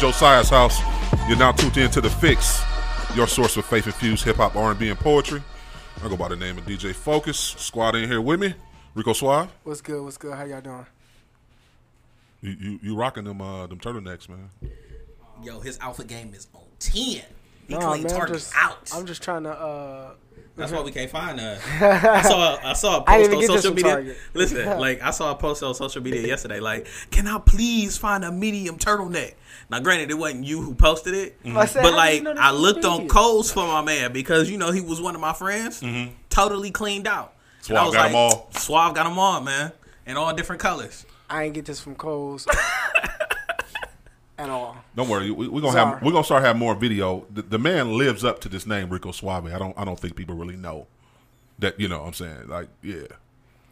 Josiah's house. You're now tuned in to The Fix, your source for faith-infused hip-hop, R&B, and poetry. I go by the name of DJ Focus. Squad in here with me. Rico Suave. What's good? What's good? How y'all doing? You, you, you rocking them uh, them turtlenecks, man. Yo, his alpha game is on ten. He Nah, clean man, I'm target just, out. I'm just trying to. uh That's why we can't find none. I saw I saw a I post didn't on social media. Target. Listen, like I saw a post on social media yesterday. Like, can I please find a medium turtleneck? Now, granted, it wasn't you who posted it, I said, but like you know this I looked on medium? Kohl's for my man because you know he was one of my friends. Totally cleaned out. And I Suave was got like, 'em all. Suave got them all, man, in all different colors. I ain't get this from Kohl's at all. Don't worry, we, we're gonna have we're gonna start having more video. The, the man lives up to this name, Rico Suave. I don't I don't think people really know that. You know, what I'm saying like, yeah,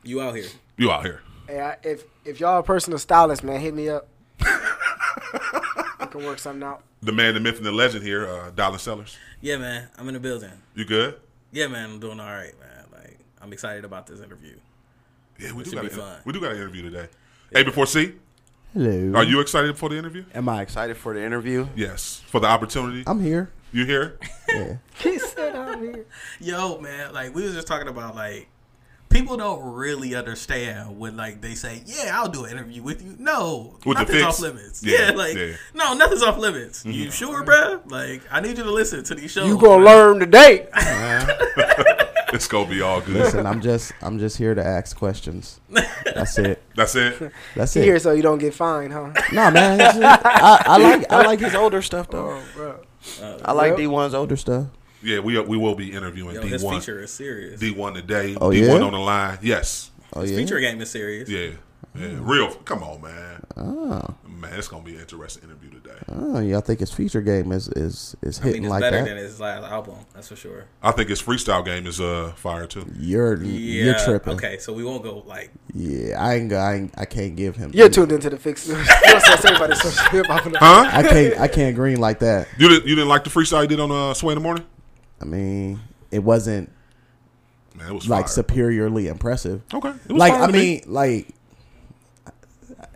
You out here? you out here. Hey, if if y'all a personal stylist, man, hit me up. I can work something out. The man, the myth, and the legend here, uh, Dylan Sellers. Yeah, man. I'm in the building. You good? Yeah, man. I'm doing all right, man. Like I'm excited about this interview. Yeah, we do got be a, fun. we do got an interview today. Hey, before C, Hello. are you excited for the interview? Am I excited for the interview? Yes, for the opportunity. I'm here. You here? Yeah. He said I'm here. Yo, man, like we was just talking about like people don't really understand when like they say, "Yeah, I'll do an interview with you." No, With nothing's fix? off limits. Yeah, Yeah, like yeah. no, nothing's off limits. You mm-hmm. sure, bruh? Like I need you to listen to these shows. You gonna bruh. learn today. Uh-huh. it's gonna be all good. Listen, I'm just I'm just here to ask questions. That's it. That's it. That's it. Here so you don't get fined, huh? No, man. just- I, I like I like his older stuff though. Oh, bro. I like Yep. Dee-1's older stuff. Yeah, we we will be interviewing Yo, D his one. feature is serious. Dee-1 today. Oh, D one yeah? on the line. Yes. Oh his yeah. feature game is serious. Yeah. Yeah. Real. Come on, man. Oh. Man, it's gonna be an interesting interview today. oh, y'all think his feature game is is is I mean, hitting it's like better that? than his last album. That's for sure. I think his freestyle game is uh fire too. You're Yeah. you're tripping. Okay, so we won't go like. Yeah, I ain't, go- I ain't I can't give him. You're tuned into the fix. You know what I'm saying? Everybody social hip hop. Huh? I can't I can't green like that. You didn't you didn't like the freestyle you did on uh Sway in the morning? I mean, it wasn't Man, it was like fire. superiorly impressive. Okay. It was Like fire I to me. mean, like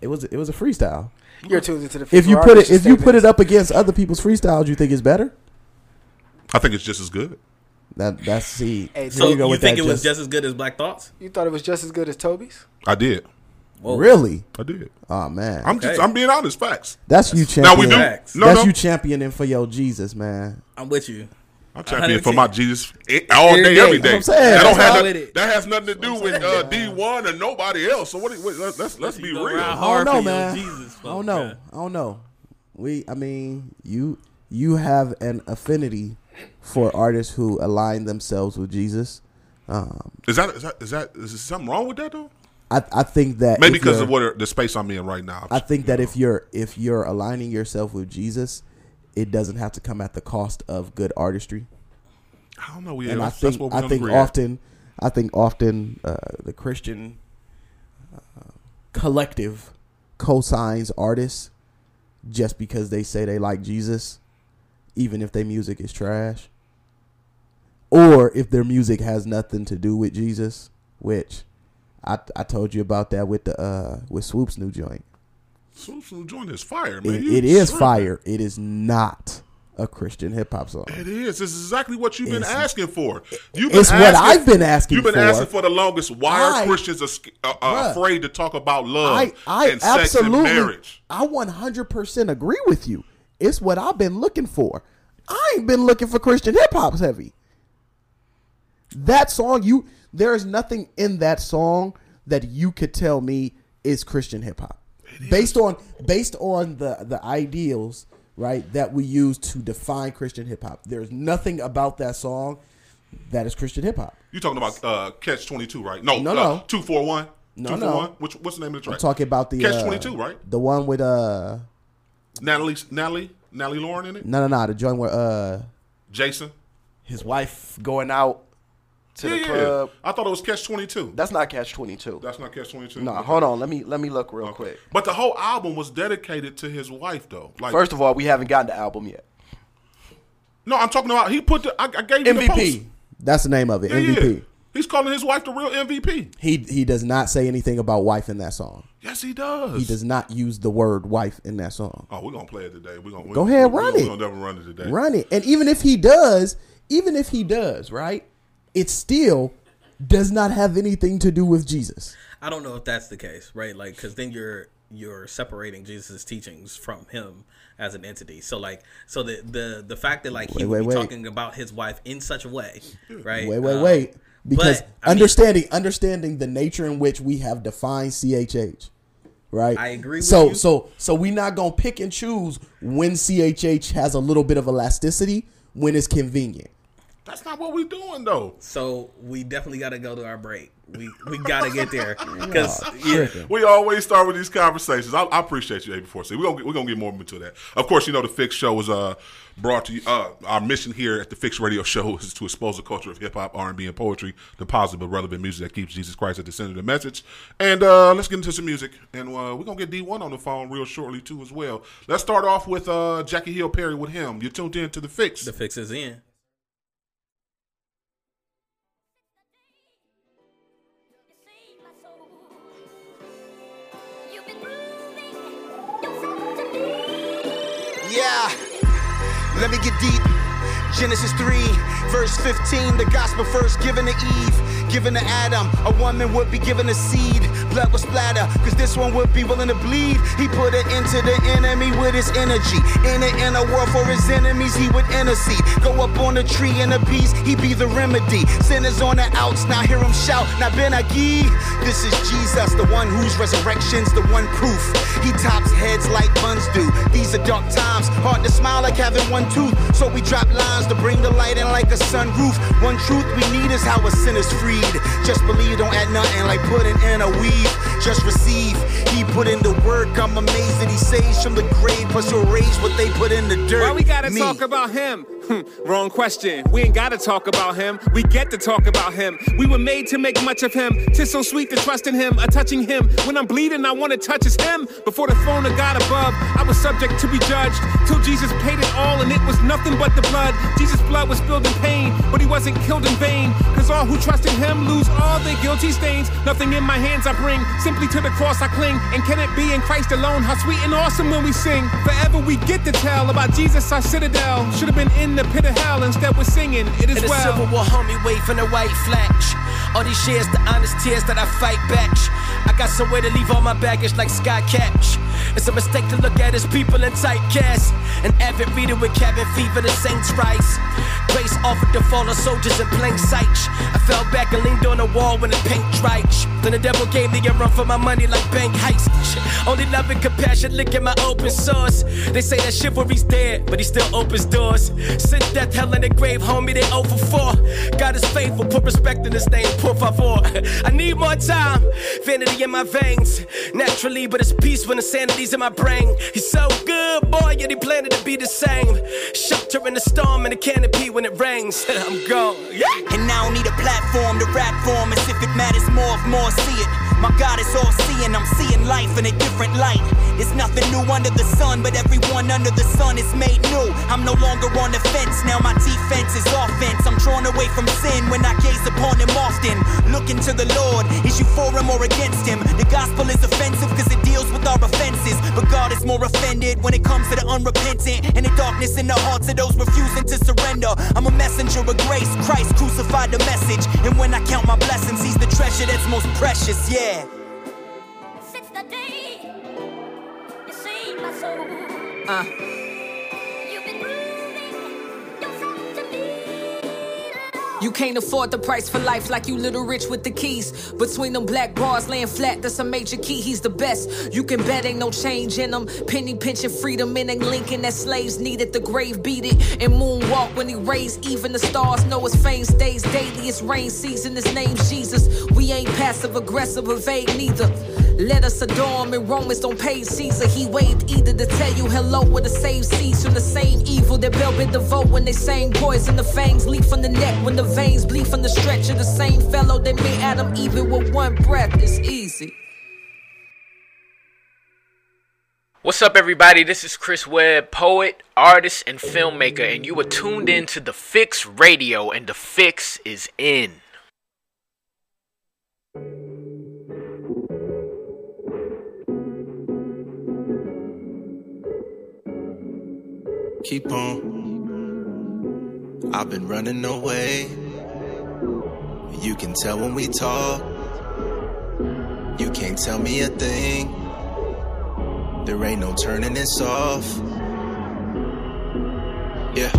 it was it was a freestyle. You're tuned into the. If you put it if you put it up against other people's freestyles, you think it's better? I think it's just as good. That that's see. Hey, So you, go with think that it was just as good as Black Thought's? you thought it was just as good as Toby's. I did. Whoa. really? I did. Oh man, I'm just Okay. I'm being honest. Facts. that's you Now we do. Facts. No, that's no. you championing for your Jesus, man. I'm with you. I'm champion for my Jesus all Every day, day. every day. That's what I'm. That don't That's have all no- with it. that has nothing to do with uh, Dee-1 or nobody else. So what? do you- wait, let's let's, let's be real. I don't know, man. Jesus, I don't know. man. I don't know. We, I mean, you you have an affinity for artists who align themselves with Jesus. Um, Is that is that is that is there something wrong with that though? I I think that Maybe because of what the space I'm in right now. I think that if you're if you're aligning yourself with Jesus, it doesn't have to come at the cost of good artistry. I don't know. Yeah, and I think that's what we're I think agree at. often I think often uh, the Christian uh, collective cosigns artists just because they say they like Jesus, even if their music is trash, or if their music has nothing to do with Jesus, which I I told you about that with the uh with Swoope's new joint. New joint is fire, man. It, it is fire. It is not a Christian hip hop song. It is. This is exactly what you've been It's- asking for. You've been It's what I've been asking for. You've been for. asking for the longest. Why are I- Christians are, sc- uh, uh, afraid to talk about love I, I and sex and marriage? I 100% agree with you. It's what I've been looking for. I ain't been looking for Christian hip hop's heavy. That song, you there is nothing in that song that you could tell me is Christian hip hop. Based on based on the the ideals, right, that we use to define Christian hip hop. There's nothing about that song that is Christian hip hop. You're talking about uh, Catch Twenty Two, right? No, No, uh, no. Two four one. No, Two no. four one. Which what's the name of the track? I'm talking about the Catch uh, 22, right? The one with uh Natalie Natalie Natalie Lauren in it. no no no the joint where uh Jason. his wife going out to Yeah, the yeah. club. I thought it was Catch Twenty Two. That's not Catch Twenty Two. That's not Catch Twenty Two. Nah, hold on. Let me let me look real quick. But the whole album was dedicated to his wife, though. Like, First of all, we haven't gotten the album yet. no, I'm talking about he put the. I, I gave you the post. MVP. That's the name of it. Yeah, MVP. yeah. He's calling his wife the real MVP. He he does not say anything about wife in that song. Yes, he does. He does not use the word wife in that song. Oh, we're gonna play it today. We're gonna Go ahead, we're, run we're it. We're gonna definitely run it today. Run it. And even if he does, even if he does, right? It still does not have anything to do with Jesus. I don't know if that's the case, right? Like, because then you're you're separating Jesus' teachings from him as an entity. So, like, so the the the fact that like he Wait, would wait, be wait. talking about his wife in such a way, right? Wait, wait, Um, wait. Because but, I mean- understanding understanding the nature in which we have defined CHH. Right? I agree with so you. so so we're not gonna pick and choose when CHH has a little bit of elasticity when it's convenient. That's not what we're doing though. So we definitely got to go to our break. We we got to get there because yeah. We always start with these conversations. I, I appreciate you, A4C. We're gonna we're gonna get more into that. Of course, you know the Fix Show is uh brought to you. Uh, our mission here at the Fix Radio Show is to expose the culture of hip hop, R and B, and poetry, the positive but relevant music that keeps Jesus Christ at the center of the message. And uh, let's get into some music. And uh, we're gonna get Dee-1 on the phone real shortly too as well. Let's start off with uh, Jackie Hill Perry with him. You're tuned in to the Fix. The fix is in. Yeah, let me get deep. Genesis 3, verse 15, the gospel first given to Eve, given to Adam. A woman would be given a seed, blood would splatter, cause this one would be willing to bleed. He put it into the enemy with his energy. In the inner world for his enemies, he would intercede. Go up on the tree and the beast, he be the remedy. Sinners on the outs, now hear him shout, now Ben Agi. This is Jesus, the one whose resurrection's the one proof. He tops heads like buns do. These are dark times, hard to smile like having one tooth. So we drop lines to bring the light in like a sunroof. One truth we need is how a sinner's freed. Just believe, don't add nothing like putting in a weave. Just receive. He put in the work. I'm amazed that he saves from the grave. Plus he'll raise what they put in the dirt. Why we gotta Me. talk about him? Hmm, Wrong question. We ain't gotta talk about him. We get to talk about him. We were made to make much of him. Tis so sweet to trust in him, a touching him. When I'm bleeding, I wanna touch his hem. Before the throne of God above, I was subject to be judged. Till Jesus paid it all, and it was nothing but the blood. Jesus' blood was spilled in pain, but he wasn't killed in vain. Cause all who trust in him lose all their guilty stains. Nothing in my hands I bring, simply to the cross I cling. And can it be in Christ alone? How sweet and awesome when we sing. Forever we get to tell about Jesus, our citadel. Should have been in the pit of hell, instead we're singing. It is In the well. Civil War, homie, for the white flash. All these years, the honest tears that I fight back. I got somewhere to leave all my baggage like Sky Catch. It's a mistake to look at as people in tight casts. An avid reader with cabin fever, the saints rise. Grace offered to fallen soldiers in plain sight. I fell back and leaned on the wall when the paint dried. Then the devil gave me a run for my money like bank heist. Only love and compassion look at my open source. They say that chivalry's dead, but he still opens doors. Sin, death, hell, and the grave, homie, they over for. God is faithful, put respect in his name, por favor. I need more time, vanity in my veins. Naturally, but it's peace when insanity's in my brain. He's so good, boy, yet he planned it to be the same. Shelter in the storm and the canopy when it rains. I'm gone. Yeah. And I don't need a platform to rap for 'em as if it matters more if more see it. My God is all seeing, I'm seeing life in a different light. There's nothing new under the sun, but everyone under the sun is made new. I'm no longer on the fence, now my defense is offense. I'm drawn away from sin when I gaze upon him often. Looking to the Lord, is you for him or against him? The gospel is offensive because it deals with our offenses, but God is more offended when it comes to the unrepentant and the darkness in the hearts of those refusing to surrender. I'm a messenger of grace, Christ crucified the message, and when I count my blessings, He's the treasure that's most precious, yeah. Since the day you saved my soul, Uh. You can't afford the price for life like you little rich with the keys. Between them black bars laying flat, that's a major key. He's the best. You can bet ain't no change in him. Penny pinching freedom in a Lincoln that slaves needed. The grave beat it and moonwalk when he raised. Even the stars know his fame stays daily. It's rain season. His name's Jesus. We ain't passive aggressive or vague neither. Let us adore him in Romans, don't pay Caesar. He waved either to tell you hello or to save seeds from the same evil that bid the vote when they sang poison. The fangs leap from the neck when the veins bleed from the stretch of the same fellow that made Adam even with one breath. It's easy. What's up, everybody? This is Chris Webb, poet, artist, and filmmaker, and you are tuned in to The Fix Radio, and The Fix is in. Keep on. I've been running away. You can tell when we talk. You can't tell me a thing. There ain't no turning this off. Yeah,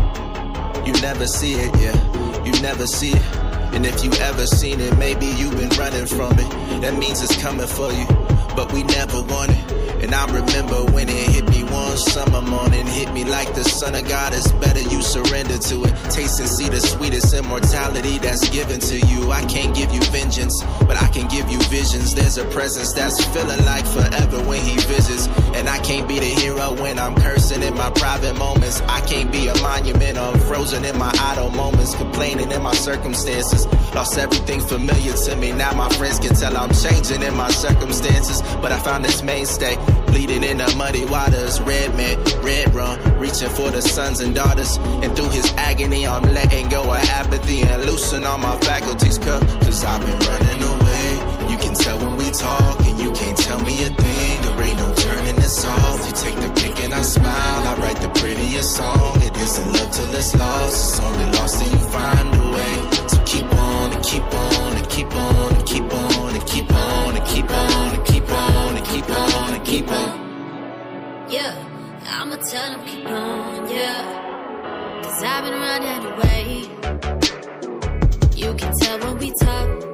you never see it, yeah, you never see it. And if you ever seen it, maybe you've been running from it. That means it's coming for you, but we never want it. And I remember when it hit me one summer morning, hit me like the son of God is better, you surrender to it. Taste and see the sweetest immortality that's given to you. I can't give you vengeance, but I can give you visions. There's a presence that's feeling like forever when he visits. And I can't be the hero when I'm cursing in my private moments. I can't be a monument, I'm frozen in my idle moments, complaining in my circumstances. Lost everything familiar to me. Now my friends can tell I'm changing in my circumstances. But I found this mainstay, bleeding in the muddy waters. Red man, red run, reaching for the sons and daughters. And through his agony, I'm letting go of apathy and loosen all my faculties. Cause I've been running away. You can tell when we talk, and you can't tell me a thing. There ain't no this off. You take the pick and I smile. I write the prettiest song. It isn't love till it's lost. It's only lost till you find a way. So keep on and keep on and keep on and keep on and keep on and keep on and keep on and keep on and keep on. Yeah, I'ma tell them keep on, yeah. Cause I've been running away. You can tell when we talk.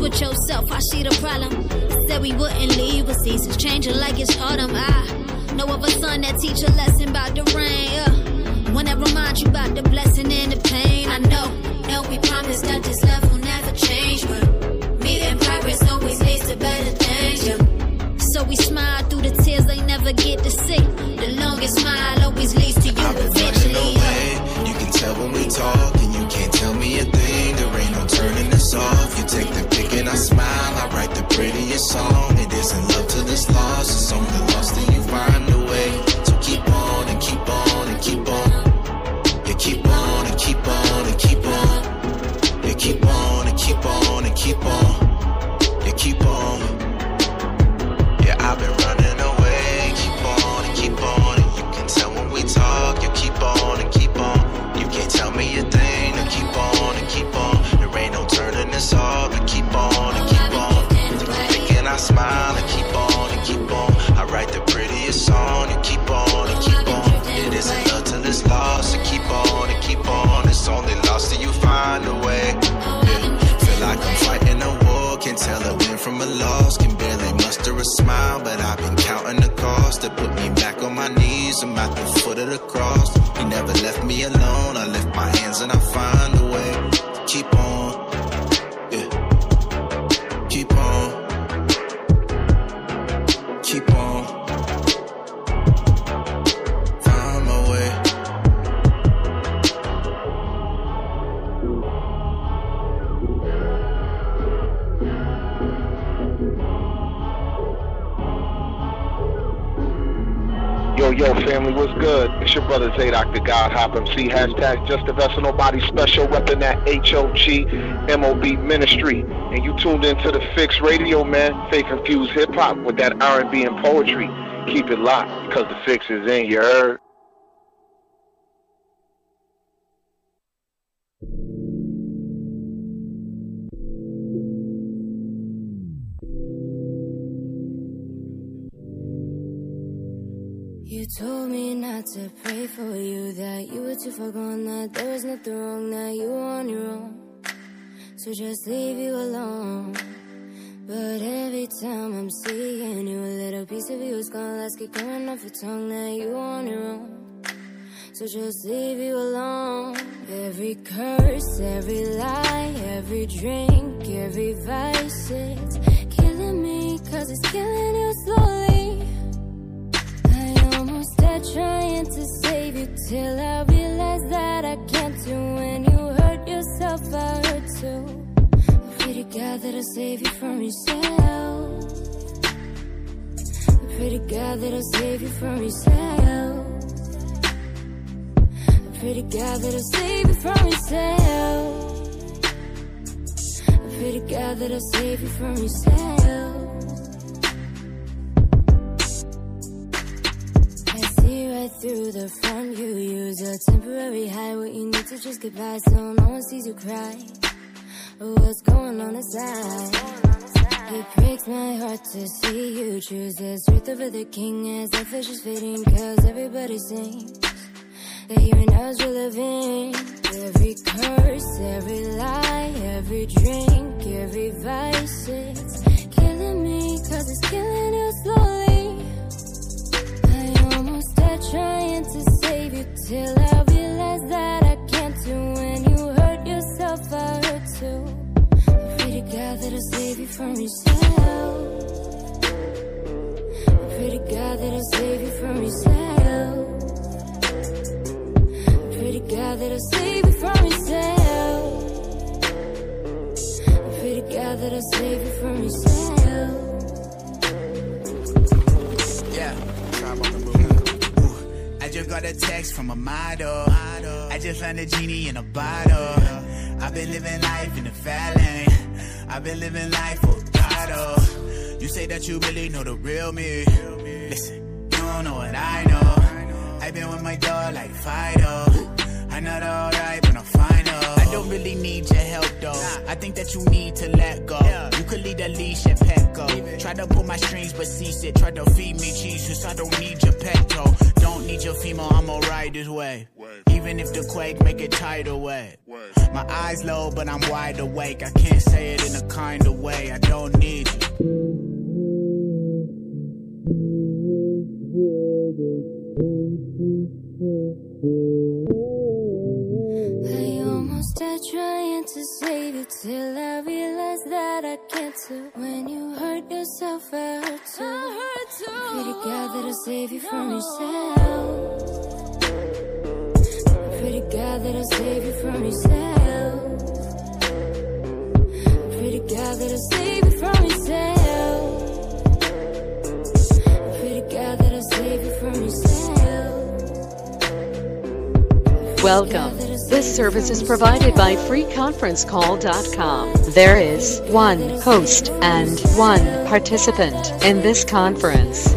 With yourself. I see the problem. Said we wouldn't leave, but seasons changing like it's autumn. I know of a son that teach a lesson about the rain. Yeah. One that reminds you about the blessing and the pain. I know, know we promised that this love will never change, but meeting progress always leads to better things. Yeah. So we smile through the tears they never get to see. The longest smile always leads to you eventually. yeah. You can tell when we talk, and you can't tell me a thing. There ain't no turning this off. You take the and I smile. I write the prettiest song. It isn't love till it's lost. It's only lost till you find a way. So keep on and keep on and keep on. You keep on and keep on and keep on. You keep on and keep on and keep on. You keep on. Yeah, I've been running away. Keep on and keep on. And you can tell when we talk. You keep on and keep on. You can't tell me a thing. To keep on and keep on. There ain't no turning this off. Smile and keep on and keep on. I write the prettiest song. You keep on and keep on. It isn't love till it's lost. So keep on and keep on. It's only lost till you find a way. Yeah. Feel like I'm fighting a war. Can tell a win from a loss. Can barely muster a smile, but I've been counting the cost to put me back on my knees. I'm at the foot of the cross. He never left me alone. I lift my hands good? It's your brother Zadok, the God Hop MC. Hashtag Just a Vessel Nobody Special, repping that HOG MOB Ministry. And you tuned into the Fix Radio, man. Faith infused hip hop with that R&B and poetry. Keep it locked, because the fix is in, you heard? Told me not to pray for you, that you were too far gone, that there was nothing wrong, that you were on your own. So just leave you alone. But every time I'm seeing you, a little piece of you is gone. Let's get coming off your tongue that you on your own. So just leave you alone. Every curse, every lie, every drink, every vice, it's killing me, cause it's killing you slowly. I died trying to save you till I realized that I can't do when you hurt yourself, I hurt too. Afraid to to God that'll save you from yourself. I pray to God that'll save you from yourself. I pray to God that'll save you from yourself. I pray to God that'll save you from yourself. Right through the front. You use a temporary high. What you need to just get by so no one sees you cry. What's going on inside? It breaks my heart to see you choose this truth over the king as the fish is fading. Cause everybody sings that you and us will live in. Every curse, every lie, every drink, every vice. It's killing me cause it's killing you slowly. Trying to save you till I realized that I can't do. When you hurt yourself, I hurt too. I pray to God that'll save you from yourself. I pray to God that'll save you from yourself. I pray to God that'll save you from yourself. I pray to God that'll save you from yourself. Just got a text from a model. I just found a genie in a bottle. I've been living life in the fat lane. I've been living life for bottle. You say that you really know the real me. Listen, you don't know what I know. I've been with my dog like Fido. I'm not alright, but I'm fine. I don't really need your help though. I think that you need to let go. You could lead a leash at Petco. Try to pull my strings, but cease it. Try to feed me cheese, cause I don't need your petro. Don't need your female, I'm alright this way. Even if the quake make it tidal way. My eyes low, but I'm wide awake. I can't say it in a kind of way. I don't need you. I died trying to save you till I realized that I can't do. When you hurt yourself, I hurt too. I hurt too. I pray to God that'll save you from yourself. I pray to God that'll save you from yourself. I pray to God that'll save you from yourself. Welcome. This service is provided by freeconferencecall.com. There is one host and one participant in this conference.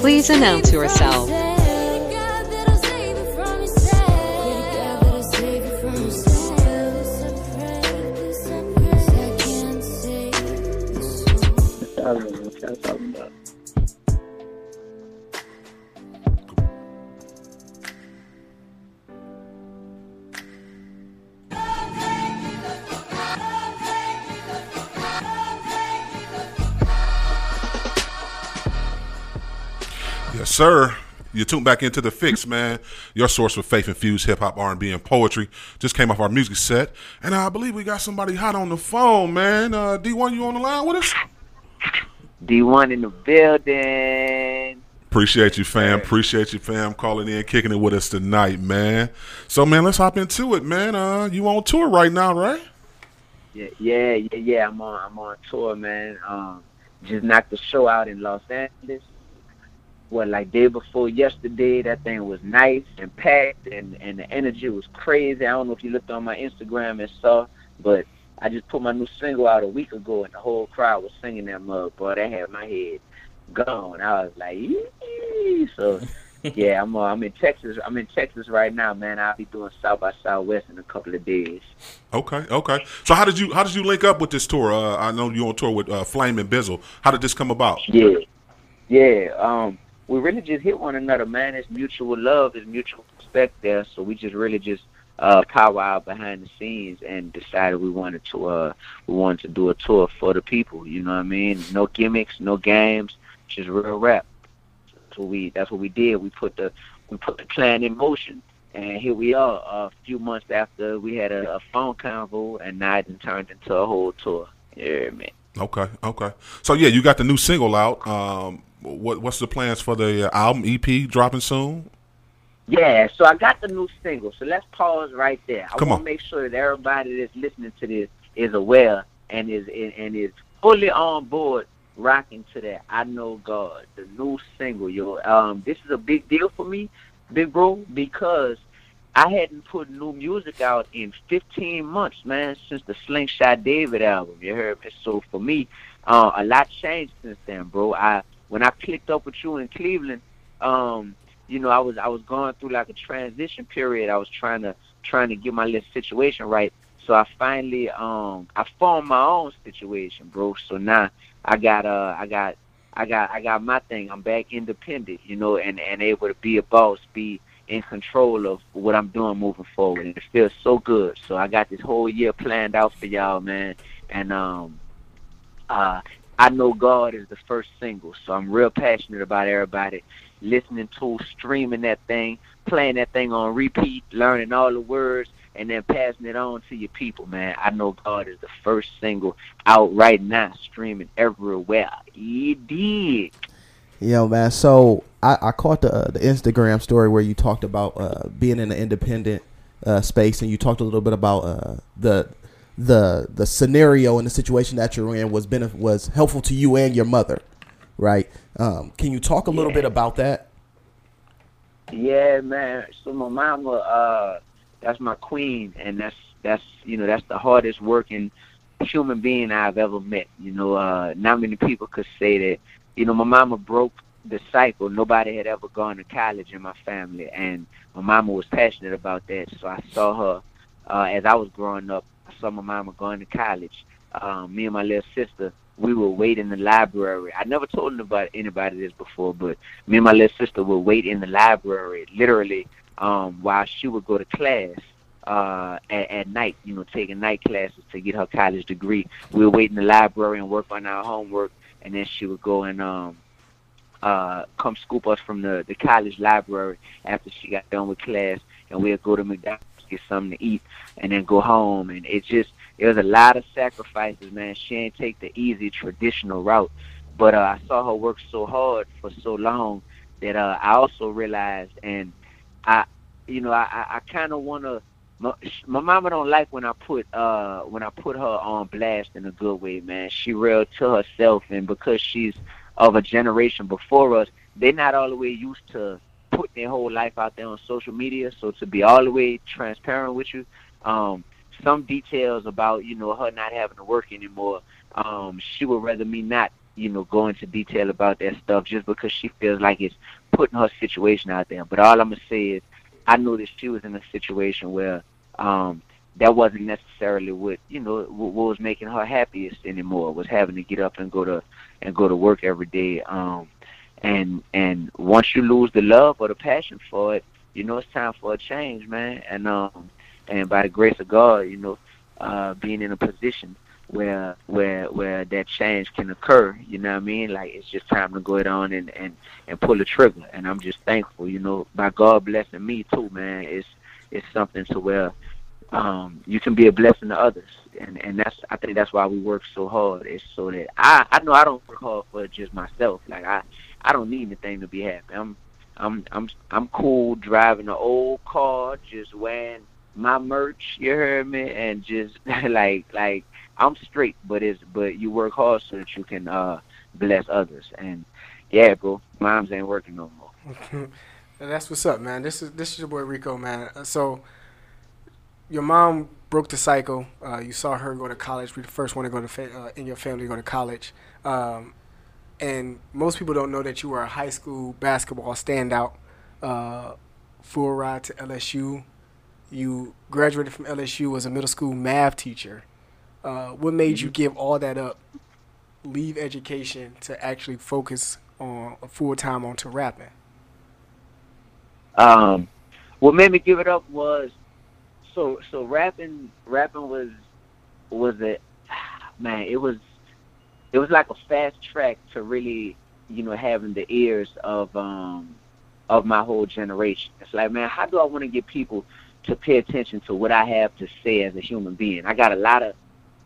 Please announce yourself. Yes, sir. You tuned back into the fix, man. Your source for faith infused hip hop, R and B, and poetry. Just came off our music set, and I believe we got somebody hot on the phone, man. Uh, Dee-1, you on the line with us? Dee-1 in the building. Appreciate you, fam. Appreciate you, fam, calling in, kicking it with us tonight, man. So, man, let's hop into it, man. Uh, you on tour right now, right? Yeah, yeah, yeah, yeah. I'm on, I'm on tour, man. Um, just knocked the show out in Los Angeles. What, like day before yesterday? That thing was nice and packed, and and the energy was crazy. I don't know if you looked on my Instagram and saw, but I just put my new single out a week ago, and the whole crowd was singing that mug. Boy, that had my head gone. I was like, Yee! so yeah, I'm uh, I'm in Texas. I'm in Texas right now, man. I'll be doing South by Southwest in a couple of days. Okay, okay. So, how did you how did you link up with this tour? Uh, I know you're on tour with uh, Flame and Bizzle. How did this come about? Yeah, yeah. Um, we really just hit one another, man. It's mutual love, it's mutual respect there. So we just really just uh, power behind the scenes and decided we wanted to uh, we wanted to do a tour for the people. You know what I mean? No gimmicks, no games, just real rap. That's what we that's what we did. We put the we put the plan in motion. And here we are, a few months after we had a, a phone convo, and now it turned into a whole tour. Yeah, man. Okay, okay. So yeah, you got the new single out. Um, what what's the plans for the uh, album EP dropping soon? Yeah, so I got the new single. So let's pause right there. I want to make sure that everybody that's listening to this is aware and is and, and is fully on board rocking to that. I know God, the new single, yo. Um, this is a big deal for me, big bro, because I hadn't put new music out in 15 months, man, since the Slingshot David album. You heard me? So for me, uh, a lot changed since then, bro. I when I clicked up with you in Cleveland, um, you know, I was I was going through like a transition period. I was trying to trying to get my little situation right. So I finally um I formed my own situation, bro. So now I got uh I got I got I got my thing. I'm back independent, you know, and and able to be a boss, be in control of what I'm doing moving forward. And it feels so good. So I got this whole year planned out for y'all, man. And um uh I know God is the first single, so I'm real passionate about everybody listening to, streaming that thing, playing that thing on repeat, learning all the words, and then passing it on to your people, man. I know God is the first single out right now, streaming everywhere. He did. Yo, man. So I, I caught the uh, the Instagram story where you talked about uh, being in an independent uh, space, and you talked a little bit about uh, the the the scenario and the situation that you're in was benef- was helpful to you and your mother, right? Um, can you talk a little Yeah. bit about that? Yeah, man. So my mama, uh, that's my queen, and that's that's you know that's the hardest working human being I've ever met. You know, uh, not many people could say that. You know, my mama broke the cycle. Nobody had ever gone to college in my family, and my mama was passionate about that. So I saw her uh, as I was growing up. I saw my mama going to college. Um, me and my little sister, we would wait in the library. I never told anybody anybody this before, but me and my little sister would wait in the library, literally, um, while she would go to class uh, at, at night. You know, taking night classes to get her college degree. We would wait in the library and work on our homework, and then she would go and um, uh, come scoop us from the the college library after she got done with class, and we'd go to McDonald's get something to eat, and then go home. And it just it was a lot of sacrifices, man. She ain't take the easy traditional route, but uh, I saw her work so hard for so long that uh, I also realized, and I, you know, I I, kind of want to. My, my mama don't like when I put uh when I put her on blast in a good way, man. She real to herself, and because she's of a generation before us, they're not all the way used to putting their whole life out there on social media. So to be all the way transparent with you, um, some details about you know her not having to work anymore, um, she would rather me not you know go into detail about that stuff just because she feels like it's putting her situation out there. But all I'm gonna say is, I know that she was in a situation where um, that wasn't necessarily what you know what, what was making her happiest anymore was having to get up and go to and go to work every day. Um, and and once you lose the love or the passion for it, you know it's time for a change, man. And um, and by the grace of God, you know, uh, being in a position where where where that change can occur, you know what I mean? Like it's just time to go it on and and and pull the trigger. And I'm just thankful, you know, by God blessing me too, man. It's it's something to where um, you can be a blessing to others, and and that's I think that's why we work so hard. It's so that I I know I don't work hard for just myself. Like I I don't need anything to be happy. I'm I'm I'm I'm cool driving an old car, just wearing my merch. You heard me, and just like like I'm straight. But it's but you work hard so that you can uh bless others. And yeah, bro, moms ain't working no more. That's what's up, man. This is this is your boy Rico, man. Uh, So your mom broke the cycle. Uh, you saw her go to college. We the first one to go to fa- uh, in your family to go to college. Um, and most people don't know that you were a high school basketball standout. Uh, full ride to LSU. You graduated from LSU as a middle school math teacher. Uh, what made you give all that up, leave education to actually focus on full time onto rapping? Um, what made me give it up was so so rapping rapping was was a man it was it was like a fast track to really you know having the ears of um of my whole generation. It's like man, how do I want to get people to pay attention to what I have to say as a human being? I got a lot of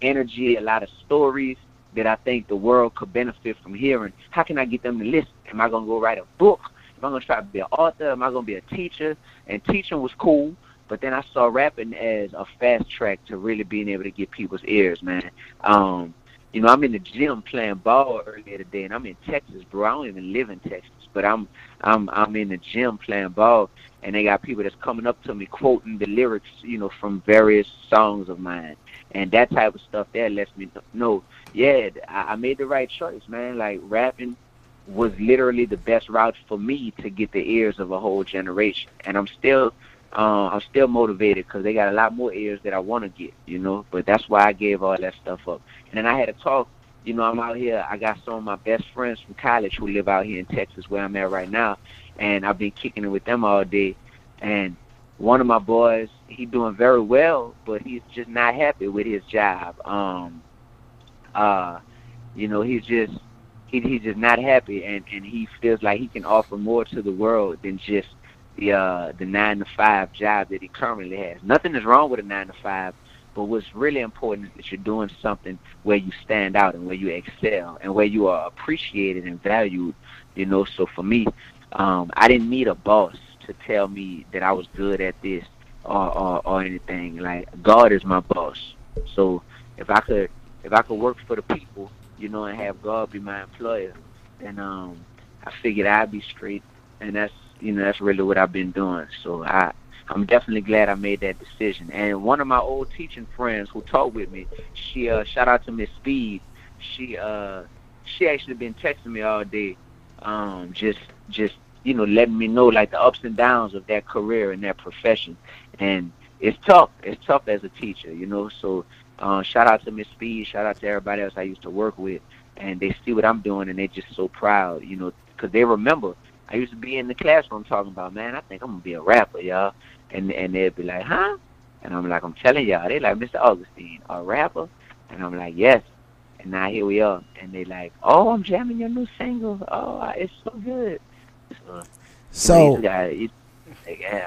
energy, a lot of stories that I think the world could benefit from hearing. How can I get them to listen? Am I gonna go write a book? Am I gonna try to be an author? Am I gonna be a teacher? And teaching was cool, But then I saw rapping as a fast track to really being able to get people's ears, man. Um, you know, I'm in the gym playing ball earlier today, and I'm in Texas, bro. I don't even live in Texas, but I'm I'm I'm in the gym playing ball, and they got people that's coming up to me quoting the lyrics, you know, from various songs of mine, and that type of stuff. That lets me know, yeah, I, made the right choice, man. Like rapping was literally the best route for me to get the ears of a whole generation, and I'm still uh, I'm still motivated because they got a lot more ears that I want to get, you know. But that's why I gave all that stuff up. And then I had a talk, you know. I'm out here. I got some of my best friends from college who live out here in Texas, where I'm at right now, and I've been kicking it with them all day. And one of my boys, he doing very well, but he's just not happy with his job. Um, uh, you know, he's just he he's just not happy, and and he feels like he can offer more to the world than just the uh the nine to five job that he currently has. Nothing is wrong with a nine to five, but what's really important is that you're doing something where you stand out and where you excel and where you are appreciated and valued. You know, so for me, um, I didn't need a boss to tell me that I was good at this or, or or anything. Like God is my boss. So if I could if I could work for the people, you know, and have God be my employer, then um I figured I'd be straight and that's you know, that's really what I've been doing. So I I'm definitely glad I made that decision. And one of my old teaching friends who taught with me, she uh shout out to Miss Speed. She uh she actually been texting me all day, um, just just you know, letting me know like the ups and downs of that career and that profession. And it's tough. It's tough as a teacher, you know. So uh, shout out to Miss Speed. Shout out to everybody else I used to work with, and they see what I'm doing, and they're just so proud, you know, because they remember I used to be in the classroom talking about, man, I think I'm gonna be a rapper, y'all, and and they'd be like, huh? And I'm like, I'm telling y'all, they like Mr. Augustine, a rapper, and I'm like, yes. And now here we are, and they like, oh, I'm jamming your new single. Oh, it's so good. So, So- guys, you- they.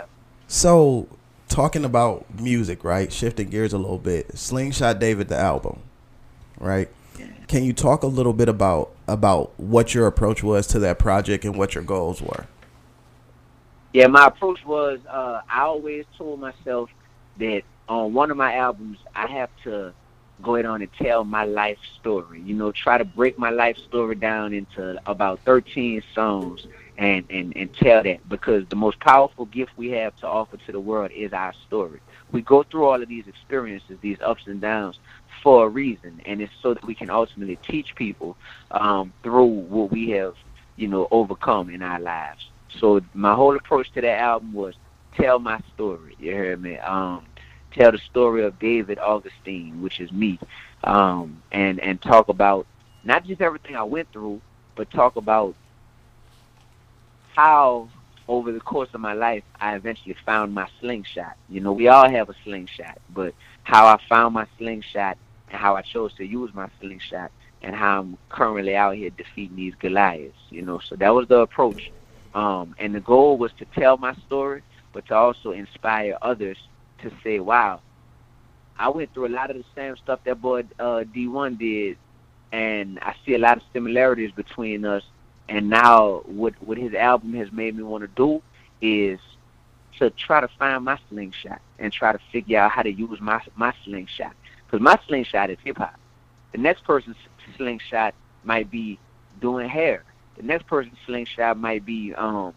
So, talking about music, right? Shifting gears a little bit. Slingshot David, the album, right? Can you talk a little bit about about what your approach was to that project and what your goals were? Yeah, my approach was uh, I always told myself that on one of my albums I have to go ahead on and tell my life story. You know, try to break my life story down into about 13 songs and, and, and tell that because the most powerful gift we have to offer to the world is our story. We go through all of these experiences, these ups and downs for a reason, and it's so that we can ultimately teach people um, through what we have, you know, overcome in our lives. So my whole approach to that album was tell my story. You heard me? Um, tell the story of David Augustine, which is me, um, and and talk about not just everything I went through, but talk about how over the course of my life I eventually found my slingshot. You know, we all have a slingshot, but how I found my slingshot and how I chose to use my slingshot and how I'm currently out here defeating these Goliaths. You know, so that was the approach. Um, and the goal was to tell my story, but to also inspire others to say, "Wow, I went through a lot of the same stuff that boy uh, Dee-1 did, and I see a lot of similarities between us. And now, what what his album has made me want to do is to try to find my slingshot and try to figure out how to use my my slingshot. Because my slingshot is hip hop. The next person's slingshot might be doing hair. The next person slingshot might be um,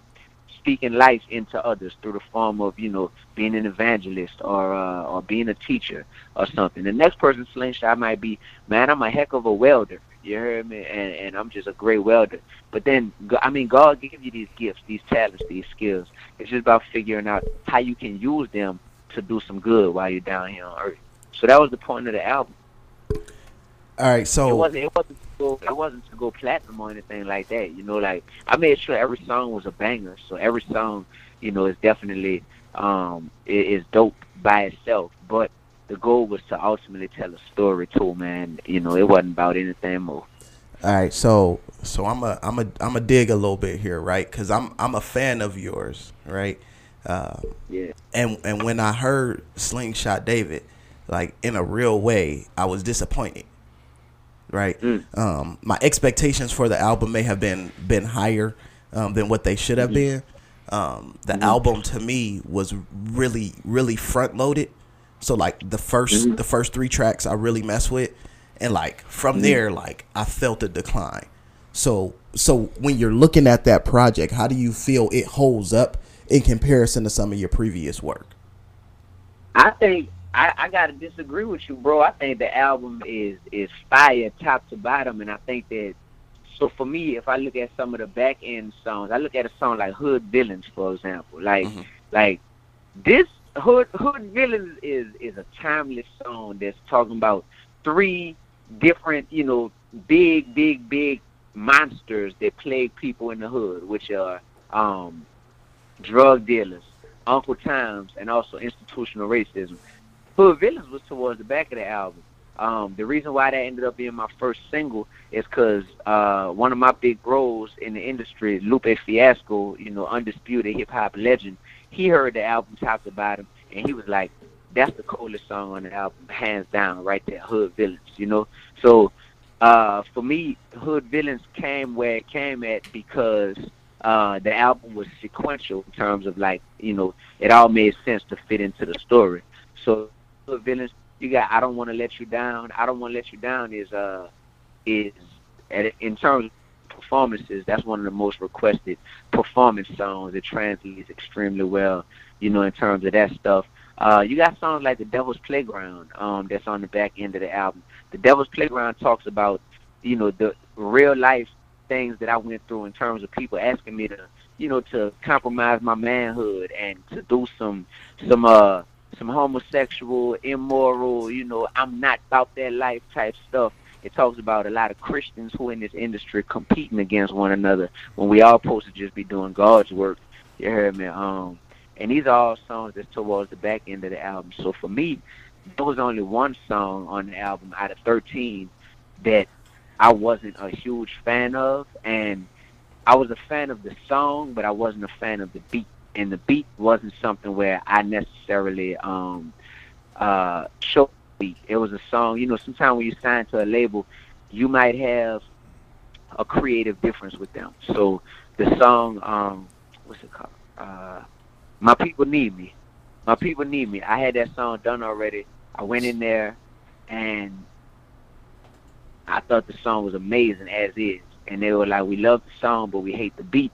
speaking life into others through the form of you know being an evangelist or uh, or being a teacher or something. The next person slingshot might be, man, I'm a heck of a welder. You heard me, and and I'm just a great welder. But then, I mean, God gave you these gifts, these talents, these skills. It's just about figuring out how you can use them to do some good while you're down here on earth. So that was the point of the album. All right, so it wasn't it wasn't to go, it wasn't to go platinum or anything like that. You know, like I made sure every song was a banger. So every song, you know, is definitely um is dope by itself. But the goal was to ultimately tell a story too, man. You know, it wasn't about anything more. All right, so so I'm a I'm a I'm a dig a little bit here, right? Because I'm I'm a fan of yours, right? Uh, yeah. And and when I heard Slingshot David, like in a real way, I was disappointed, right? Um, my expectations for the album may have been been higher um, than what they should have been. Um, the Mhm. album to me was really, really front loaded. So like the 1st Mhm. the first three tracks I really mess with, and like from Mhm. there, like I felt a decline. So so when you're looking at that project, how do you feel it holds up in comparison to some of your previous work? I think I, I gotta disagree with you, bro. I think the album is is fire top to bottom, and I think that. So for me, if I look at some of the back end songs, I look at a song like Hood Villains, for example. Like like this Hood Hood Villains is is a timeless song that's talking about three different, you know, big, big, big monsters that plague people in the hood, which are um drug dealers, Uncle Toms, and also institutional racism. Hood Villains was towards the back of the album. Um, the reason why that ended up being my first single is because uh, one of my big bros in the industry, Lupe Fiasco, you know, undisputed hip hop legend, he heard the album top to bottom, and he was like, "That's the coolest song on the album, hands down, right there, Hood Villains." You know, so uh, for me, Hood Villains came where it came at because uh, the album was sequential in terms of like, you know, it all made sense to fit into the story. So Villains, you got I don't want to let you down. I don't want to let you down is uh is in terms of performances, that's one of the most requested performance songs. It translates extremely well, you know, in terms of that stuff. Uh, you got songs like The Devil's Playground, um, that's on the back end of the album. The Devil's Playground talks about, you know, the real life things that I went through in terms of people asking me to, you know, to compromise my manhood and to do some some uh some homosexual, immoral, you know, I'm not about that life type stuff. It talks about a lot of Christians who in this industry competing against one another when we all supposed to just be doing God's work. You heard me? Um and these are all songs that's towards the back end of the album. So for me, there was only one song on the album out of 13 that I wasn't a huge fan of, and I was a fan of the song, but I wasn't a fan of the beat. And the beat wasn't something where I necessarily um uh showed beat. It was a song, you know, sometimes when you sign to a label, you might have a creative difference with them. So the song, um, what's it called? Uh, My People Need Me. My People Need Me. I had that song done already. I went in there and I thought the song was amazing as is. And they were like, we love the song, but we hate the beat.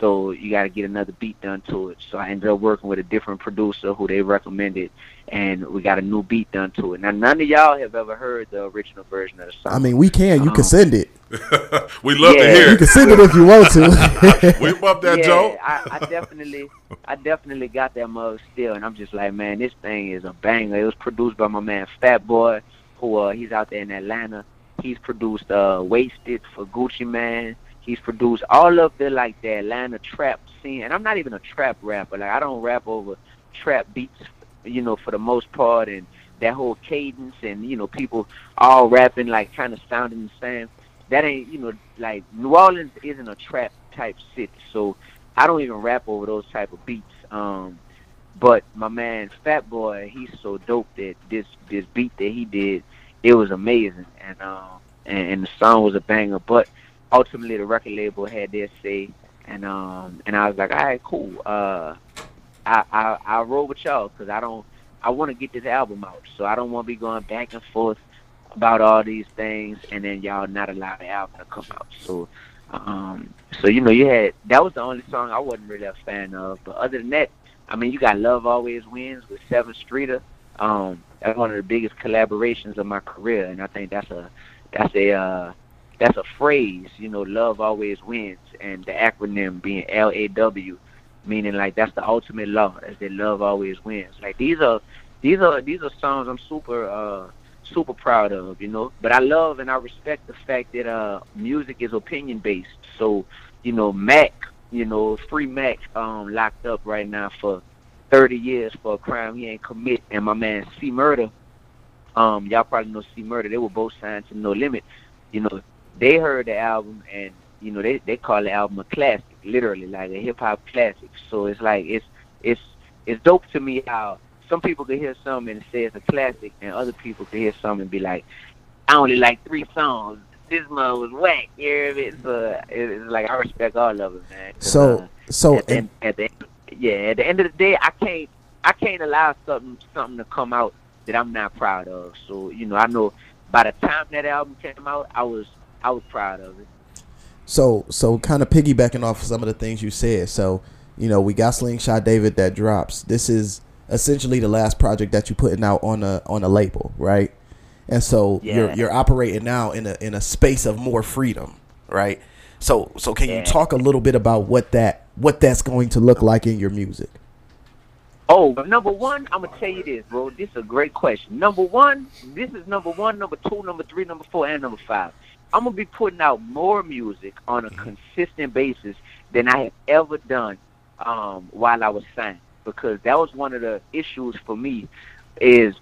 So you got to get another beat done to it. So I ended up working with a different producer who they recommended, and we got a new beat done to it. Now none of y'all have ever heard the original version of the song. I mean, we can. You Um, can send it. we love to Yeah. hear. You can send it if you want to. we bump that yeah, Joe. I, I definitely, I definitely got that mug still, and I'm just like, man, this thing is a banger. It was produced by my man Fatboi, who uh, he's out there in Atlanta. He's produced uh, Wasted for Gucci Mane. He's produced all of the like the Atlanta trap scene, and I'm not even a trap rapper. Like I don't rap over trap beats, you know, for the most part, and that whole cadence, and you know, people all rapping like kind of sounding the same. That ain't, you know, like New Orleans isn't a trap type city, so I don't even rap over those type of beats. Um, but my man Fatboi, he's so dope that this this beat that he did, it was amazing, and um, and, and the song was a banger. But ultimately, the record label had their say, and um, and I was like, all right, cool. Uh, I I I roll with y'all because I don't I want to get this album out, so I don't want to be going back and forth about all these things, and then y'all not allow the album to come out. So um, so you know, you had that was the only song I wasn't really a fan of. But other than that, I mean, you got "Love Always Wins" with Sevyn Streeter. Um, that's one of the biggest collaborations of my career, and I think that's a that's a uh, that's a phrase. You know, "Love Always Wins," and the acronym being L A W, meaning like that's the ultimate law. As that love always wins. Like these are these are these are songs I'm super uh super proud of, you know. But I love and I respect the fact that uh music is opinion based. So, you know, Mac, you know, free Mac um locked up right now for thirty years for a crime he ain't commit and my man C Murder, um, y'all probably know C Murder, they were both signed to No Limit. You know, they heard the album and you know, they they call the album a classic, literally, like a hip hop classic. So it's like it's it's it's dope to me how some people could hear something and say it's a classic, and other people could hear something and be like, I only like three songs. this mug was whack. You hear me? So it's like I respect all of it, man. So uh, so at the, end, at the end, yeah, at the end of the day, I can't I can't allow something something to come out that I'm not proud of. So you know, I know by the time that album came out, I was I was proud of it. So so kind of piggybacking off some of the things you said. So you know we got Slingshot David that drops. This is essentially the last project that you're putting out on a on a label, right? And so you're you're operating now in a in a space of more freedom, right? So so can you talk a little bit about what that what that's going to look like in your music? Oh, number one, I'm gonna tell you this, bro. This is a great question. Number one, this is number one, number two, number three, number four, and number five. I'm gonna be putting out more music on a consistent basis than I have ever done um, while I was signed, because that was one of the issues for me. Is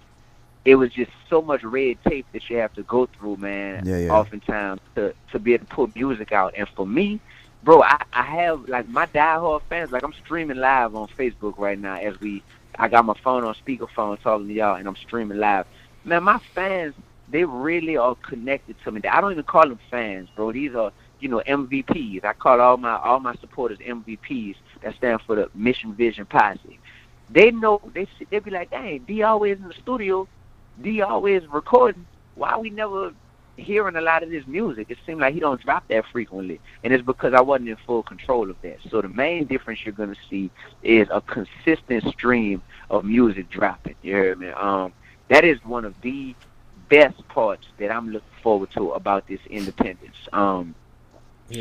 it was just so much red tape that you have to go through, man. Yeah, yeah. Oftentimes to to be able to put music out, and for me, bro, I, I have like my diehard fans. Like I'm streaming live on Facebook right now as we. I got my phone on speakerphone talking to y'all, and I'm streaming live. Man, my fans, they really are connected to me. I don't even call them fans, bro. These are you know MVPs. I call all my all my supporters MVPs. That stand for the Mission Vision Posse. They know they they be like, dang, D always in the studio, D always recording. Why we never hearing a lot of this music? It seems like he don't drop that frequently, and it's because I wasn't in full control of that. So the main difference you're gonna see is a consistent stream of music dropping. You hear me? Um, that is one of the best parts that I'm looking forward to about this independence. Um,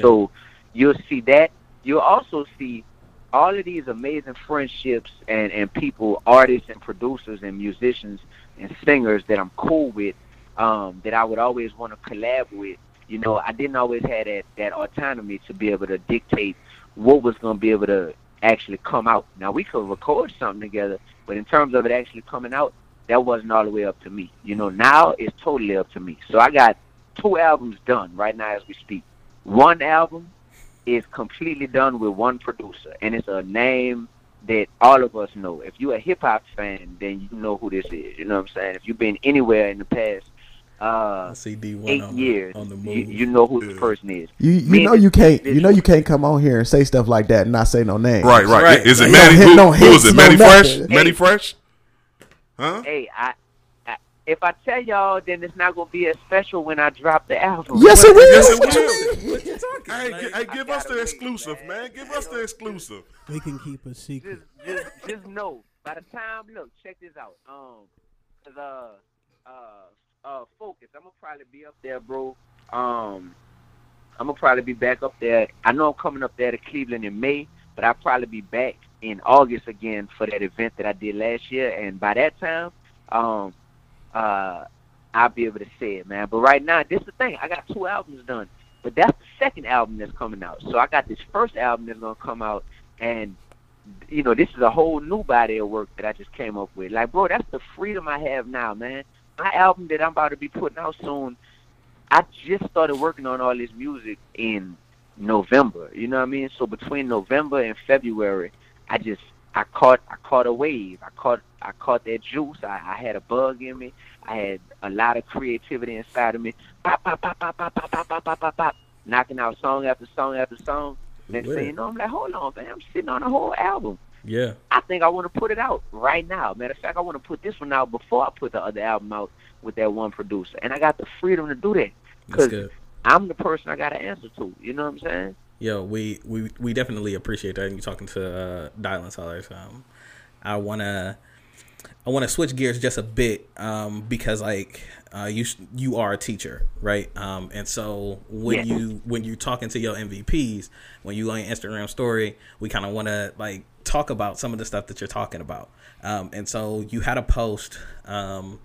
so you'll see that. You'll also see all of these amazing friendships and, and people, artists and producers and musicians and singers that I'm cool with, um, that I would always want to collab with. You know, I didn't always have that, that autonomy to be able to dictate what was going to be able to actually come out. Now, we could record something together, but in terms of it actually coming out, that wasn't all the way up to me. You know, now it's totally up to me. So I got two albums done right now as we speak. One album is completely done with one producer, and it's a name that all of us know. If you're a hip hop fan, then you know who this is. You know what I'm saying? If you've been anywhere in the past uh, CD1 eight on years, on the you, move. you know who the person is. You you Me know you can't you know you can't come on here and say stuff like that and not say no name. Right, right. Is it No Mannie? Who, no who is hits, it? no Fresh? nothing. Mannie Fresh? Huh? Hey, I, I if I tell y'all, then it's not gonna be as special when I drop the album. Yes, it will. Yes, it What you will. Hey, gi- hey, give us the exclusive, man. Give us the exclusive. We can keep a secret. just just know by the time look check this out um 'cause, uh uh uh focus i'm gonna probably be up there bro um i'm gonna probably be back up there i know i'm coming up there to cleveland in may but i'll probably be back in august again for that event that i did last year and by that time um uh i'll be able to say it man but right now this is the thing i got two albums done but that's the second album that's coming out so i got this first album that's gonna come out and you know, this is a whole new body of work that I just came up with. Like, bro, that's the freedom I have now, man. My album that I'm about to be putting out soon, I just started working on all this music in November. You know what I mean? So between November and February, I just I caught I caught a wave. I caught I caught that juice. I, I had a bug in me. I had a lot of creativity inside of me. Pop, pop, pop, pop, pop, pop, pop, pop, pop, pop, pop. Knocking out song after song after song. Next thing you know, I'm like, hold on, man, I'm sitting on a whole album. Yeah. I think I want to put it out right now. Matter of fact, I want to put this one out before I put the other album out with that one producer, and I got the freedom to do that because. I'm the person I got to answer to. You know what I'm saying? Yo, we, we, we definitely appreciate that. And you talking to uh, Dylan Sellers. Um, I wanna I wanna switch gears just a bit um, because like uh, you you are a teacher, right? Um, and so when Yeah. you when you talking to your MVPs, when you on your Instagram story, we kind of want to like talk about some of the stuff that you're talking about. Um, and so you had a post. Um,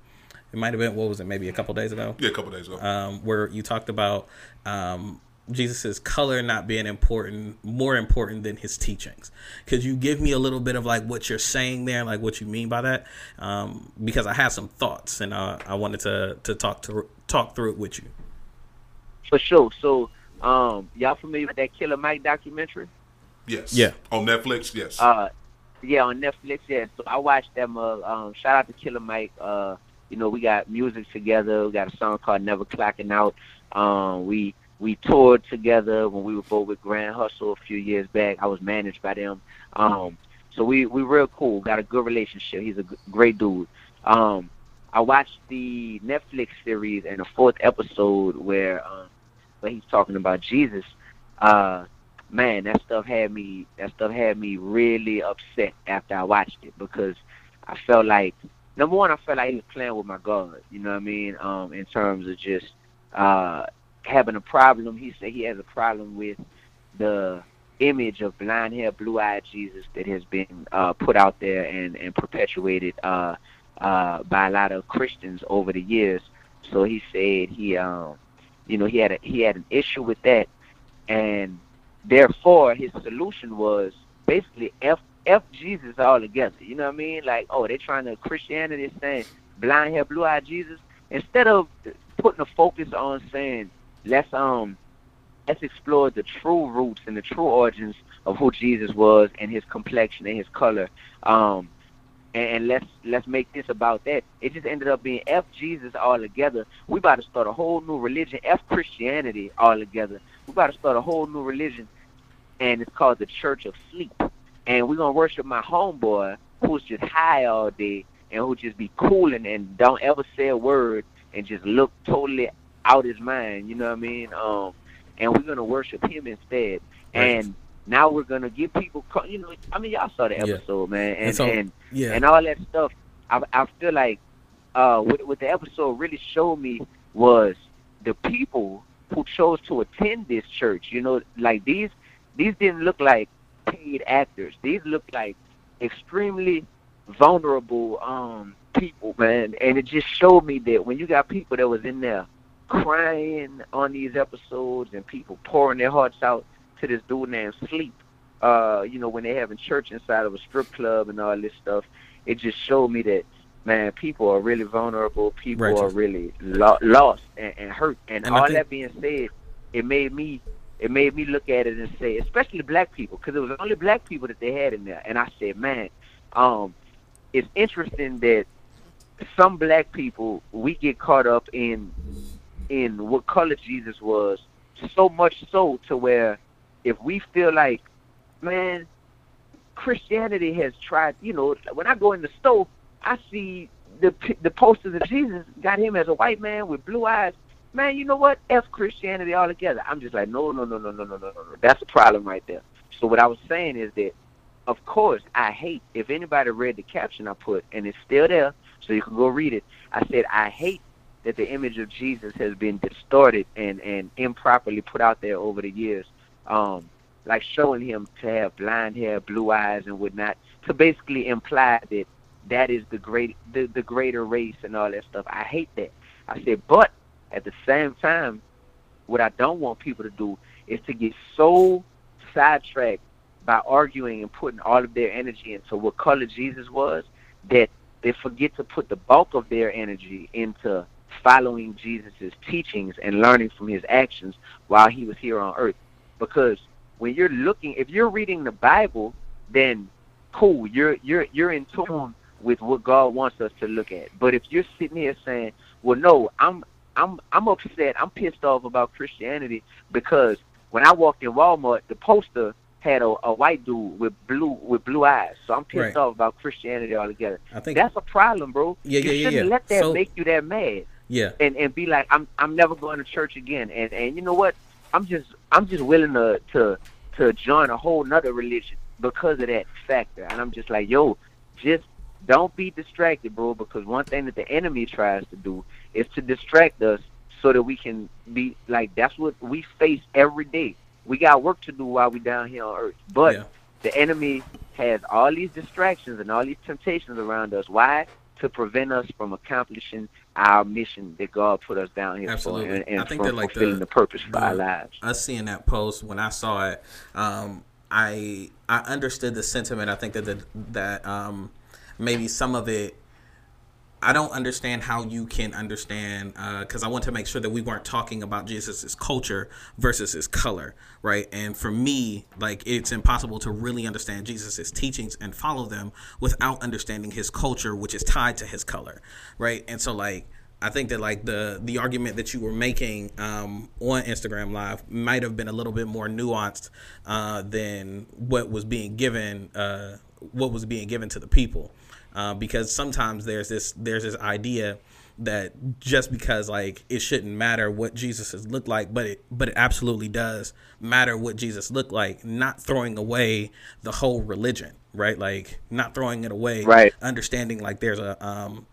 it might have been what was it? Maybe a couple days ago. Yeah, a couple days ago. Um, where you talked about um, Jesus's color not being important, more important than his teachings. Could you give me a little bit of like what you're saying there, like what you mean by that? Um, because I have some thoughts, and uh, I wanted to to talk to talk through it with you. For sure. So, um, y'all familiar with that Killer Mike documentary? Yes. Yeah. On Netflix, yes. Uh, yeah, on Netflix. Yeah. So I watched them. Uh, um, shout out to Killer Mike. Uh, you know, we got music together. We got a song called Never Clocking Out. Um, we we toured together when we were both with Grand Hustle a few years back. I was managed by them. Um, so we we real cool. Got a good relationship. He's a g- great dude. Um, I watched the Netflix series and the fourth episode where um, where he's talking about Jesus. Uh, man, that stuff had me. That stuff had me really upset after I watched it because I felt like number one, I felt like he was playing with my God. You know what I mean? Um, in terms of just uh having a problem. He said he has a problem with the image of blind hair, blue eyed Jesus that has been uh, put out there and, and perpetuated uh, uh, by a lot of Christians over the years. So he said he, um, you know, he had a, he had an issue with that, and therefore his solution was basically f f Jesus altogether. You know what I mean? Like, oh, they're trying to Christianity is saying blind hair, blue eyed Jesus instead of putting a focus on saying let's um let's explore the true roots and the true origins of who Jesus was and his complexion and his color. Um and, and let's let's make this about that. It just ended up being F Jesus all together. We about to start a whole new religion, F Christianity all together. We about to start a whole new religion and it's called the Church of Sleep. And we're gonna worship my homeboy who's just high all day and who just be cooling and don't ever say a word and just look totally out his mind, you know what I mean? Um, and we're gonna worship him instead. And now we're gonna give people, you know, I mean, y'all saw the Yeah. episode, man, and And so- and, yeah. and all that stuff. I I feel like uh, what what the episode really showed me was the people who chose to attend this church. You know, like these these didn't look like paid actors. These looked like extremely vulnerable um people, man. And it just showed me that when you got people that was in there crying on these episodes and people pouring their hearts out to this dude named Sleep, uh, you know, when they're having church inside of a strip club and all this stuff, it just showed me that man, people are really vulnerable. People Right. are really lo- lost and, and hurt. And, And all think- that being said, it made me it made me look at it and say, especially black people, because it was only black people that they had in there. And I said, man, um, it's interesting that some black people we get caught up in in what color Jesus was so much so to where if we feel like, man, Christianity has tried, you know, when I go in the store, I see the the posters of Jesus got him as a white man with blue eyes. Man, you know what? F Christianity altogether. I'm just like, no, no, no, no, no, no, no, no. That's a problem right there. So what I was saying is that, of course, I hate if anybody read the caption I put, and it's still there, so you can go read it. I said I hate that the image of Jesus has been distorted and and improperly put out there over the years. Um, like showing him to have blind hair, blue eyes, and whatnot, to basically imply that that is the great, the, the greater race and all that stuff. I hate that. I said, but at the same time, what I don't want people to do is to get so sidetracked by arguing and putting all of their energy into what color Jesus was that they forget to put the bulk of their energy into following Jesus' teachings and learning from his actions while he was here on earth. Because when you're looking, if you're reading the Bible, then cool, you're you're you're in tune with what God wants us to look at. But if you're sitting here saying, "Well, no, I'm I'm I'm upset, I'm pissed off about Christianity because when I walked in Walmart, the poster had a, a white dude with blue with blue eyes, so I'm pissed Right. off about Christianity altogether. I think- that's a problem, bro. Yeah, you yeah, shouldn't yeah. let that So- make you that mad Yeah. and and be like, I'm I'm never going to church again. And and you know what? I'm just I'm just willing to to to join a whole nother religion because of that factor. And I'm just like, yo, just don't be distracted, bro. Because one thing that the enemy tries to do is to distract us so that we can be like that's what we face every day. We got work to do while we down here on earth. But Yeah. the enemy has all these distractions and all these temptations around us. Why? To prevent us from accomplishing our mission that God put us down here Absolutely. for and, and I think from that like fulfilling the, the, purpose for the- our lives. Us seeing that post when I saw it, um, I I understood the sentiment. I think that the, that um, maybe some of it I don't understand how you can understand because I want to make sure that we weren't talking about Jesus's culture versus his color, right? And for me, like it's impossible to really understand Jesus's teachings and follow them without understanding his culture, which is tied to his color, right? And so, like, I think that like the the argument that you were making um, on Instagram Live might have been a little bit more nuanced uh, than what was being given uh, what was being given to the people uh, because sometimes there's this there's this idea that just because like it shouldn't matter what Jesus has looked like, but it but it absolutely does matter what Jesus looked like. Not throwing away the whole religion, right? Like not throwing it away, Right. Understanding like there's a um,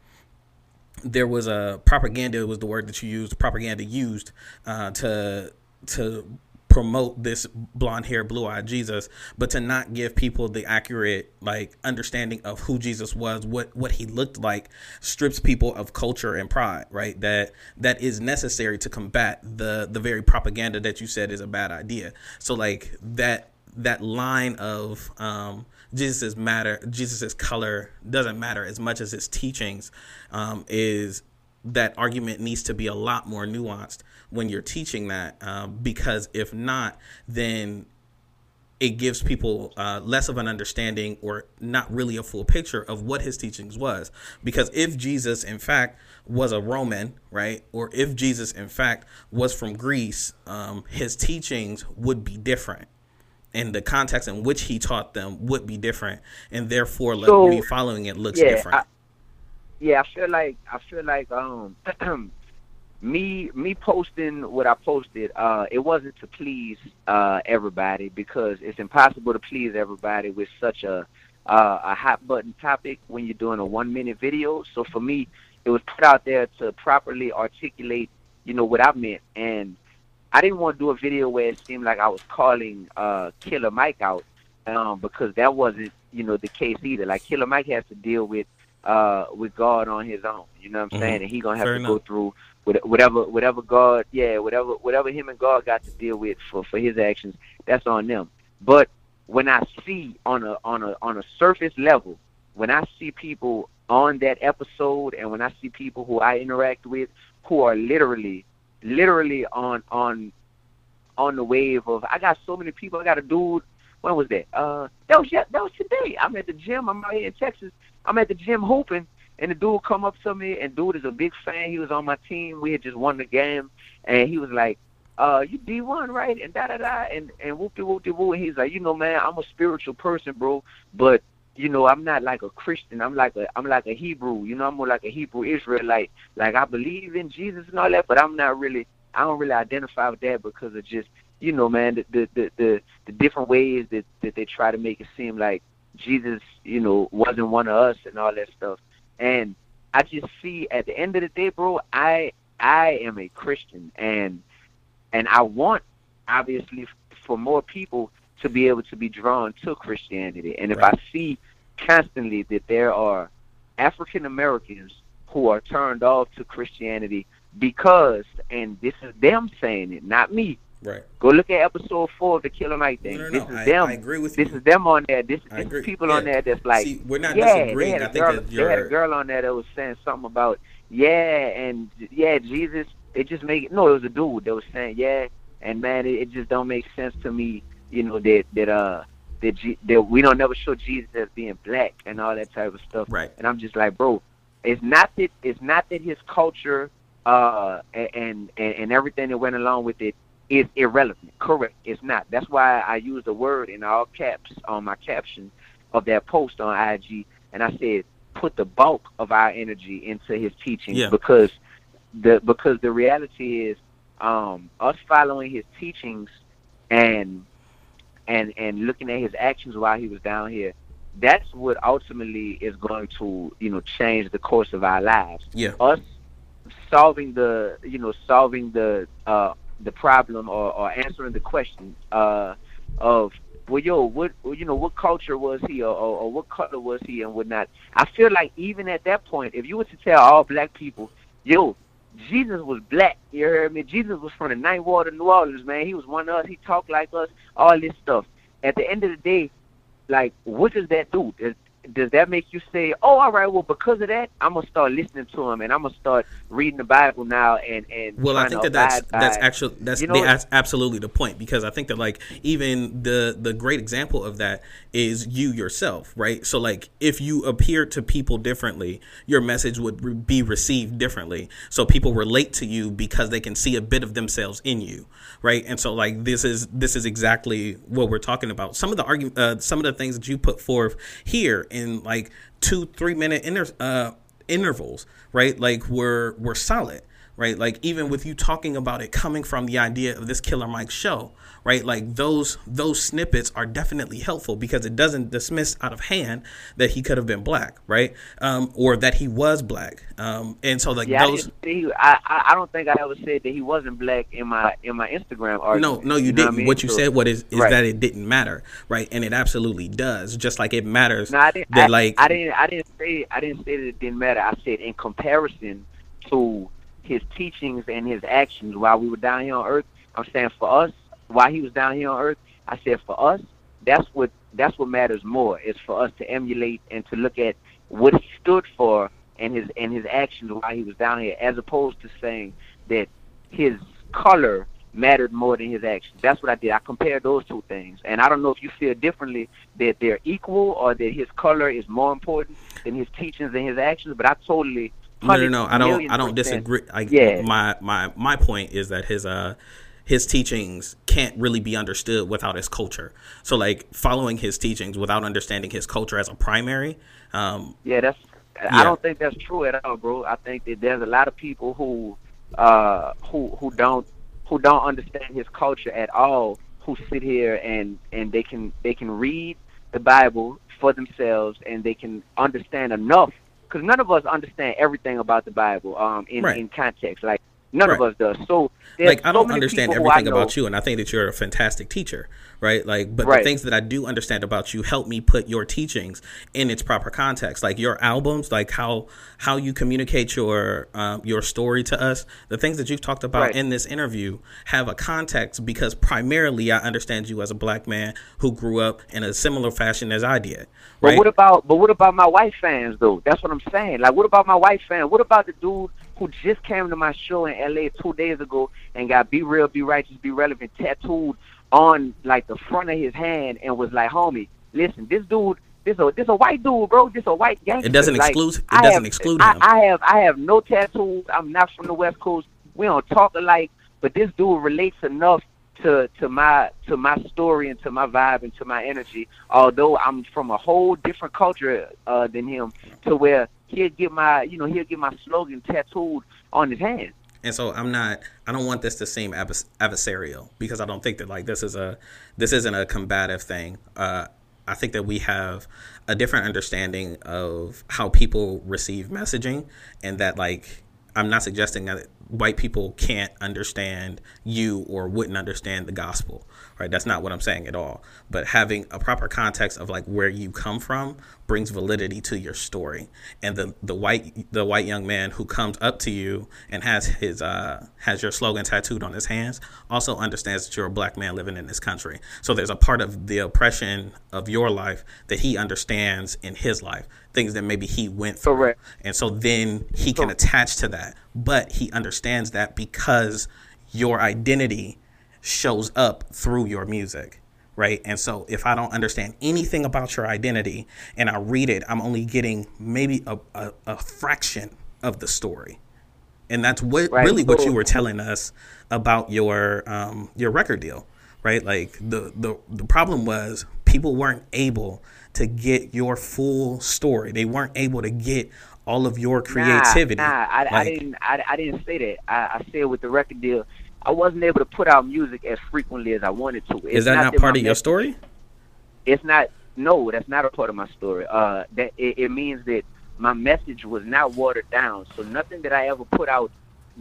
there was a propaganda was the word that you used propaganda used uh, to to promote this blonde hair blue eyed jesus but to not give people the accurate like understanding of who jesus was what what he looked like strips people of culture and pride right that that is necessary to combat the the very propaganda that you said is a bad idea so like that that line of um Jesus' matter, Jesus's color doesn't matter as much as his teachings. Um, is that argument needs to be a lot more nuanced when you're teaching that, um, because if not, then it gives people uh, less of an understanding or not really a full picture of what his teachings was. Because if Jesus, in fact, was a Roman, right, or if Jesus, in fact, was from Greece, um, his teachings would be different. And the context in which he taught them would be different, and therefore, like, me following it looks yeah, different. I, yeah, I feel like I feel like um me me posting what I posted, uh, it wasn't to please uh everybody because it's impossible to please everybody with such a uh, a hot button topic when you're doing a one minute video. So for me, it was put out there to properly articulate, you know, what I meant, and I didn't want to do a video where it seemed like I was calling uh, Killer Mike out um, because that wasn't, you know, the case either. Like Killer Mike has to deal with uh, with God on his own. You know what I'm Mhm. saying? And he gonna have Fair to go through what- whatever whatever God, yeah, whatever whatever him and God got to deal with for for his actions. That's on them. But when I see on a on a on a surface level, when I see people on that episode, and when I see people who I interact with who are literally literally on on on the wave of I got so many people. I got a dude. When was that? Uh, that was yeah, that was today. I'm at the gym. I'm out here in Texas. I'm at the gym hooping, and the dude come up to me, and dude is a big fan. He was on my team. We had just won the game, and he was like, "Uh, you Dee-1, right?" And da da da, and and whoop de whoop whoop. And he's like, "You know, man, I'm a spiritual person, bro, but." You know, I'm not like a Christian. I'm like a I'm like a Hebrew. You know, I'm more like a Hebrew Israelite. Like I believe in Jesus and all that, but I'm not really I don't really identify with that because of just you know, man, the the the the, the different ways that that they try to make it seem like Jesus, you know, wasn't one of us and all that stuff. And I just see at the end of the day, bro, I I am a Christian and and I want obviously for more people to be able to be drawn to Christianity. And if I see constantly that there are African Americans who are turned off to Christianity because, and this is them saying it, not me. Right. Go look at episode four of the Killer Mike thing. No, no, this no, is I- them. I agree with this you. is them on there. This, this is people on there that's like, See, we're not yeah, disagreeing. They had, I a think girl, that they had a girl on there that was saying something about, yeah, and yeah, Jesus. It just make no. It was a dude that was saying, yeah, and man, it, it just don't make sense to me. You know that that uh that, G, that we don't never show Jesus as being black and all that type of stuff. Right. And I'm just like, bro, it's not that it's not that his culture uh and and, and everything that went along with it is irrelevant. Correct. It's not. That's why I used the word in all caps on my caption of that post on IG and I said put the bulk of our energy into his teachings Yeah. because the because the reality is um us following his teachings and and and looking at his actions while he was down here that's what ultimately is going to you know change the course of our lives Yeah. us solving the you know solving the uh the problem or, or answering the question uh of well yo what you know what culture was he or, or, what color was he and whatnot. I feel like even at that point if you were to tell all black people yo jesus was black you heard me? Jesus was from the ninth ward of new orleans man. He was one of us. He talked like us all this stuff. At the end of the day like what does that do? Does- does that make you say, "Oh, all right, well, because of that, I'm gonna start listening to him and I'm gonna start reading the Bible now and and Well, I think that that's that's actually that's you the, know, that's absolutely the point because I think that like even the the great example of that is you yourself, right? So like if you appear to people differently, your message would be received differently. So people relate to you because they can see a bit of themselves in you, right? And so like this is this is exactly what we're talking about. Some of the argument, uh, some of the things that you put forth here in like two three minute inter- uh, intervals, right? Like we're we're solid right? Like even with you talking about it coming from the idea of this Killer Mike show, right? Like those those snippets are definitely helpful because it doesn't dismiss out of hand that he could have been black, right? Um, or that he was black. Um, and so like yeah, I, those I, I I don't think I ever said that he wasn't black in my in my Instagram no, argument. no, you, know didn't. What, I mean? What you So- said what is is Right. that it didn't matter, right? And it absolutely does. Just like it matters No, I didn't. that I, like I didn't. I didn't say. I didn't say that it didn't matter. I said in comparison to his teachings and his actions while we were down here on Earth. I'm saying for us, while he was down here on Earth, I said for us, that's what that's what matters more. Is for us to emulate and to look at what he stood for and his and his actions while he was down here, as opposed to saying that his color mattered more than his actions. That's what I did. I compared those two things. And I don't know if you feel differently that they're equal or that his color is more important than his teachings and his actions, but I totally no, no, no. I don't. I don't disagree. I, yeah. My my my point is that his uh his teachings can't really be understood without his culture. So like following his teachings without understanding his culture as a primary. Um, Yeah, that's. Yeah. I don't think that's true at all, bro. I think that there's a lot of people who, uh, who who don't who don't understand his culture at all. Who sit here and and they can they can read the Bible for themselves and they can understand enough. Because none of us understand everything about the Bible um in Right. in context. Like none of us does. So like I don't many understand I everything about you, and I think that you're a fantastic teacher, right? Like, but Right. the things that I do understand about you help me put your teachings in its proper context. Like your albums, like how how you communicate your um, your story to us. The things that you've talked about Right. in this interview have a context because primarily I understand you as a black man who grew up in a similar fashion as I did, But right? what about but what about my white fans though? That's what I'm saying. Like what about my white fan? What about the dude who just came to my show in LA two days ago and got be real, be righteous, be relevant tattooed on like the front of his hand and was like, homie, listen, this dude this a this a white dude, bro. This a white gangster. It doesn't Like, exclude- it I doesn't have- exclude I, him. I have I have no tattoos. I'm not from the West Coast. We don't talk alike, but this dude relates enough to to my to my story and to my vibe and to my energy. Although I'm from a whole different culture uh, than him, to where he'll get my you know he'll get my slogan tattooed on his hand. And so I'm not. I don't want this to seem advers- adversarial because I don't think that like this is a this isn't a combative thing. Uh, I think that we have a different understanding of how people receive messaging, and that like I'm not suggesting that white people can't understand you or wouldn't understand the gospel, right? That's not what I'm saying at all. But having a proper context of like where you come from brings validity to your story. And the the white the white young man who comes up to you and has his uh has your slogan tattooed on his hands also understands that you're a black man living in this country. So there's a part of the oppression of your life that he understands in his life, things that maybe he went through. Correct. And so then he can attach to that. But he understands that because your identity shows up through your music. Right. And so if I don't understand anything about your identity and I read it, I'm only getting maybe a, a, a fraction of the story. And that's what Right. really what you were telling us about your um, your record deal, right? Like the, the the problem was people weren't able to get your full story. They weren't able to get all of your creativity. Nah, nah I, I didn't. I, I didn't say that. I, I said with the record deal, I wasn't able to put out music as frequently as I wanted to. It's is that not, my part of your story? It's not. No, that's not a part of my story. Uh, that it, it means that my message was not watered down. So nothing that I ever put out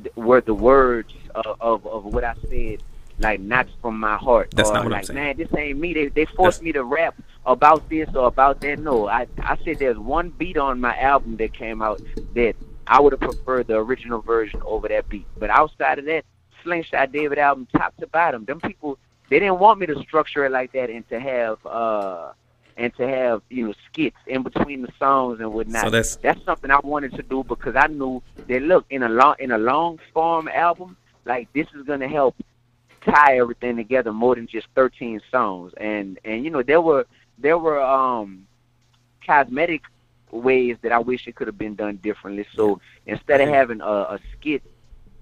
th- were the words of, of, of what I said, like not from my heart. That's or not what I'm saying. man, this ain't me. They they forced me to rap about this or about that. No, I I said there's one beat on my album that came out that I would have preferred the original version over that beat. But outside of that, Slingshot David album, top to bottom, them people they didn't want me to structure it like that and to have uh and to have you know skits in between the songs and whatnot. So that's- that's something I wanted to do because I knew that look in a long in a long form album like this is gonna help tie everything together more than just 13 songs and and you know there were there were um cosmetic ways that I wish it could have been done differently. So instead of having a, a skit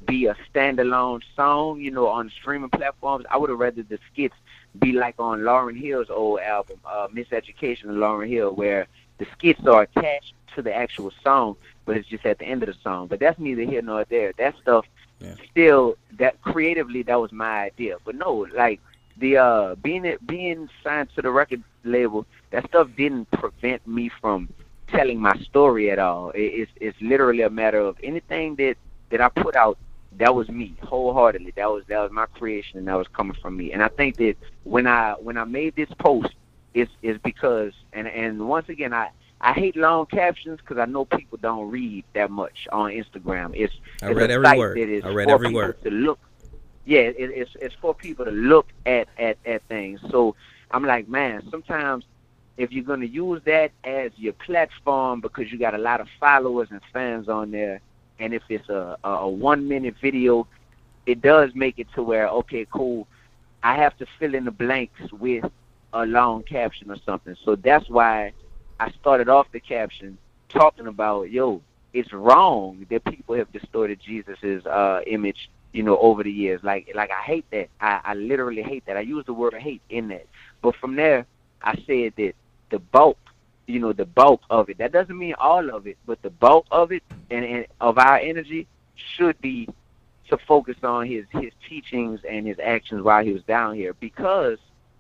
be a standalone song, you know, on streaming platforms, I would have rather the skits be like on Lauryn Hill's old album, uh, Miseducation of Lauren Hill, where the skits are attached to the actual song, but it's just at the end of the song. But that's neither here nor there. That stuff still that creatively that was my idea. But no, like the uh being it being signed to the record label, that stuff didn't prevent me from telling my story at all. It, it's it's literally a matter of anything that that I put out. That was me wholeheartedly. That was that was my creation, and that was coming from me. And I think that when I when I made this post, it's is because and and once again I. I hate long captions because I know people don't read that much on Instagram. It's I it's read every word. that is I read for every people word. To look, yeah, it, it's it's for people to look at at at things. So I'm like, man, sometimes if you're gonna use that as your platform because you got a lot of followers and fans on there, and if it's a a, a one minute video, it does make it to where okay, cool, I have to fill in the blanks with a long caption or something. So that's why I started off the caption talking about, yo, it's wrong that people have distorted Jesus's uh, image, you know, over the years. Like, like I hate that. I, I literally hate that. I use the word hate in that. But from there, I said that the bulk, you know, the bulk of it. That doesn't mean all of it, but the bulk of it and, and of our energy should be to focus on his his teachings and his actions while he was down here. Because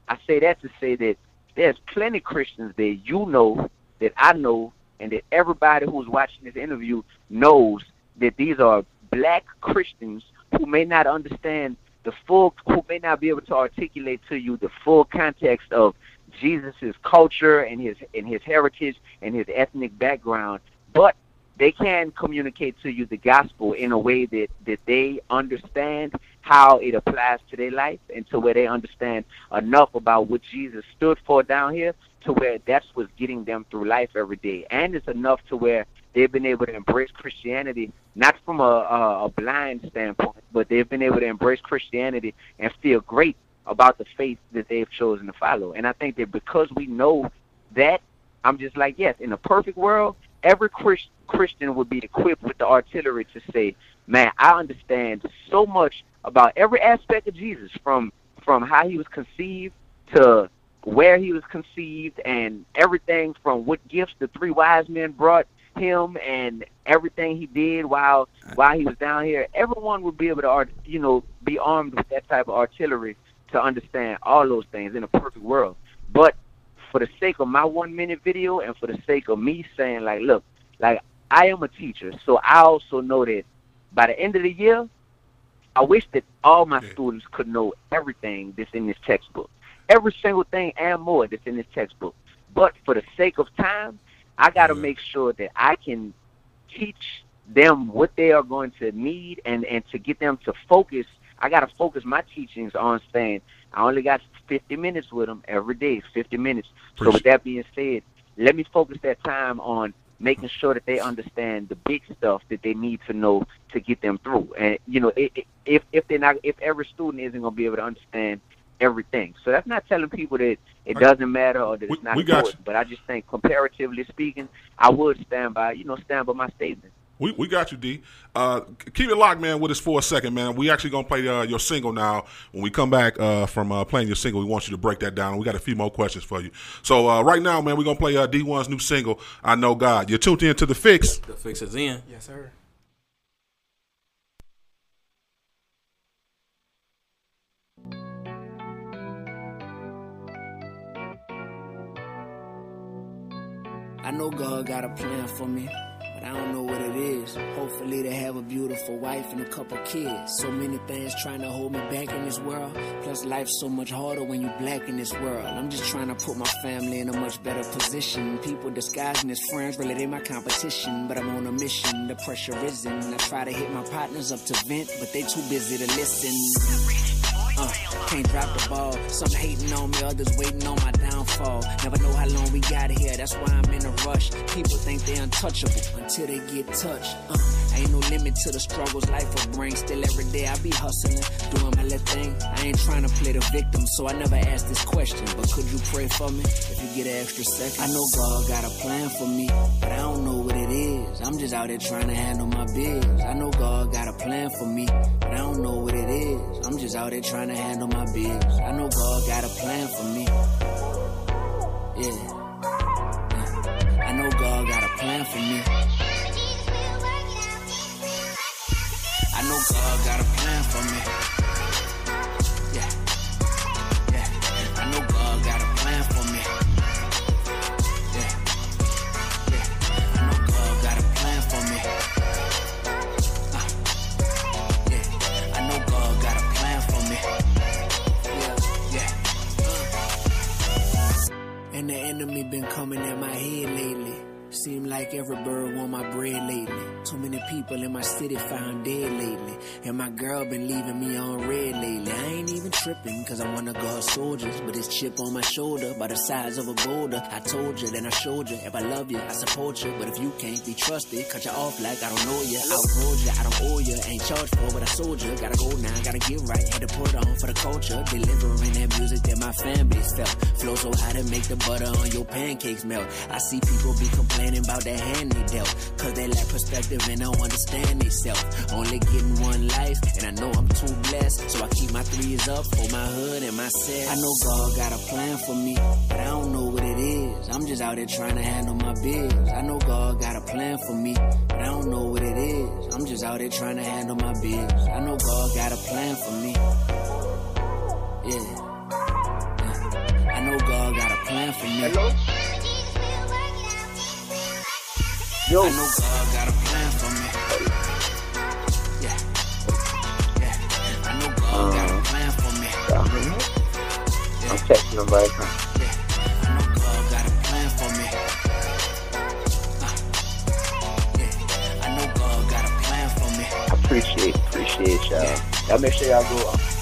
I say that to say that there's plenty of Christians that you know, that I know, and that everybody who's watching this interview knows that these are black Christians who may not understand the full, who may not be able to articulate to you the full context of Jesus' culture and his and his heritage and his ethnic background, but they can communicate to you the gospel in a way that, that they understand how it applies to their life and to where they understand enough about what Jesus stood for down here to where that's what's getting them through life every day. And it's enough to where they've been able to embrace Christianity, not from a, a, a blind standpoint, but they've been able to embrace Christianity and feel great about the faith that they've chosen to follow. And I think that because we know that, I'm just like, yes, in a perfect world, every Chris, Christian would be equipped with the artillery to say, man, I understand so much about every aspect of Jesus, from from how he was conceived to where he was conceived, and everything from what gifts the three wise men brought him, and everything he did while while he was down here. Everyone would be able to, you know, be armed with that type of artillery to understand all those things in a perfect world. But for the sake of my one minute video and for the sake of me saying like, look, like I am a teacher, so I also know that by the end of the year, I wish that all my students could know everything that's in this textbook. Every single thing and more that's in this textbook. But for the sake of time, I got to make sure that I can teach them what they are going to need and, and to get them to focus. I got to focus my teachings on saying I only got 50 minutes with them every day, 50 minutes. So with that being said, let me focus that time on making sure that they understand the big stuff that they need to know to get them through. And you know, if if they're not, if every student isn't going to be able to understand everything, so that's not telling people that it doesn't matter or that it's not important. But I just think, comparatively speaking, I would stand by, you know, stand by my statement. We, we got you, D. Uh, keep it locked, man, with us for a second, man. We actually gonna play uh, your single now. When we come back uh, from uh, playing your single, we want you to break that down. We got a few more questions for you. So uh, right now, man, we're gonna play uh, Dee-1's new single, "I Know God." You're tuned in to the Fixx. The fix is in. Yes, sir. I know God got a plan for me, but I don't know what it is. Hopefully, to have a beautiful wife and a couple kids. So many things trying to hold me back in this world. Plus, life's so much harder when you black in this world. I'm just trying to put my family in a much better position. People disguising as friends, really they my competition. But I'm on a mission, the pressure risen. I try to hit my partners up to vent, but they too busy to listen. Uh, can't drop the ball. Some hating on me, others waiting on my. Fall. Never know how long we got here, that's why I'm in a rush. People think they're untouchable until they get touched. Uh, ain't no limit to the struggles life will bring. Still every day I be hustling, doing my little thing. I ain't trying to play the victim, so I never ask this question. But could you pray for me if you get an extra second? I know God got a plan for me, but I don't know what it is. I'm just out here trying to handle my biz. I know God got a plan for me, but I don't know what it is. I'm just out here trying to handle my biz. I know God got a plan for me. Yeah. I know God got a plan for me. I know God got a plan for me. Been coming at my head lately. Seem like every bird want my bread lately. Too many people in my city found dead lately. And my girl been leaving me on red lately. I ain't even tripping, cause I'm one of God's soldiers. But this chip on my shoulder, by the size of a boulder. I told you, then I showed you. If I love you, I support you. But if you can't be trusted, cut you off like I don't know you. I outrode you, I don't owe you. Ain't charged for what I sold you. Gotta go now, gotta get right. Had to put on for the culture. Delivering that music that my fan felt. Flow so high to make the butter on your pancakes melt. I see people be complaining about the hand they dealt. Cause they lack perspective and don't understand themselves. Only getting one life, and I know I'm too blessed. So I keep my threes up for my hood and my set. I know God got a plan for me, but I don't know what it is. I'm just out there trying to handle my biz. I know God got a plan for me, but I don't know what it is. I'm just out there trying to handle my biz. I know God got a plan for me. Yeah. yeah. I know God got a plan for me. Hello? Yo. I know God got a plan for me. Yeah. Yeah. I know God got a uh-huh. plan for me. Uh-huh. I'm texting him right now. I know God got a plan for me. Uh, yeah. I know God got a plan for me. I appreciate, appreciate y'all. Y'all make sure y'all go. Uh,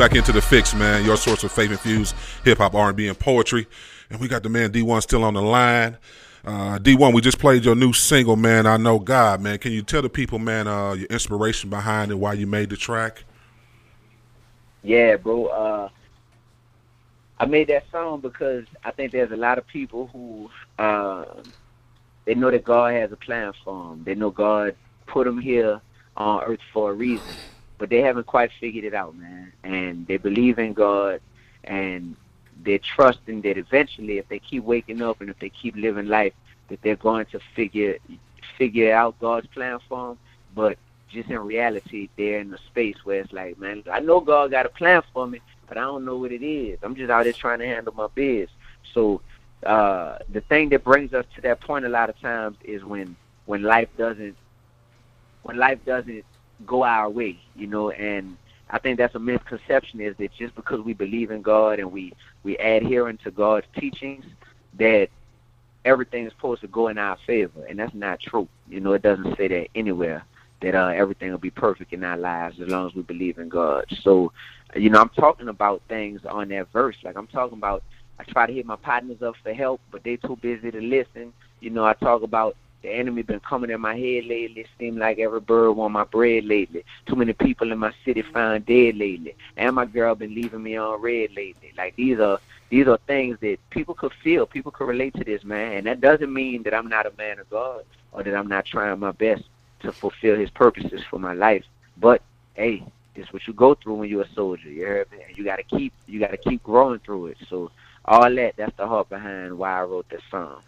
back into the Fixx, man. Your source of faith infused hip hop, R and B, and poetry. And we got the man Dee-1 still on the line. Uh, Dee-1, we just played your new single, man. I know God, man. Can you tell the people, man, uh, your inspiration behind it, why you made the track? Yeah, bro. Uh, I made that song because I think there's a lot of people who uh, they know that God has a plan for them. They know God put them here on earth for a reason, but they haven't quite figured it out, man. And they believe in God, and they're trusting that eventually, if they keep waking up and if they keep living life, that they're going to figure figure out God's plan for them. But just in reality, they're in a space where it's like, man, I know God got a plan for me, but I don't know what it is. I'm just out there trying to handle my biz. So uh, the thing that brings us to that point a lot of times is when when life doesn't when life doesn't go our way, you know, and I think that's a misconception is that just because we believe in God and we we adhering to God's teachings that everything is supposed to go in our favor, and that's not true. You know, it doesn't say that anywhere that uh, everything will be perfect in our lives as long as we believe in God. So, you know, I'm talking about things on that verse. Like I'm talking about, I try to hit my partners up for help, but they too busy to listen. You know, I talk about the enemy been coming in my head lately. It Seem like every bird want my bread lately. Too many people in my city found dead lately, and my girl been leaving me on red lately. Like these are these are things that people could feel, people could relate to this man, and that doesn't mean that I'm not a man of God or that I'm not trying my best to fulfill His purposes for my life. But hey, it's what you go through when you're a soldier. You heard me? And you gotta keep you gotta keep growing through it. So all that that's the heart behind why I wrote this song.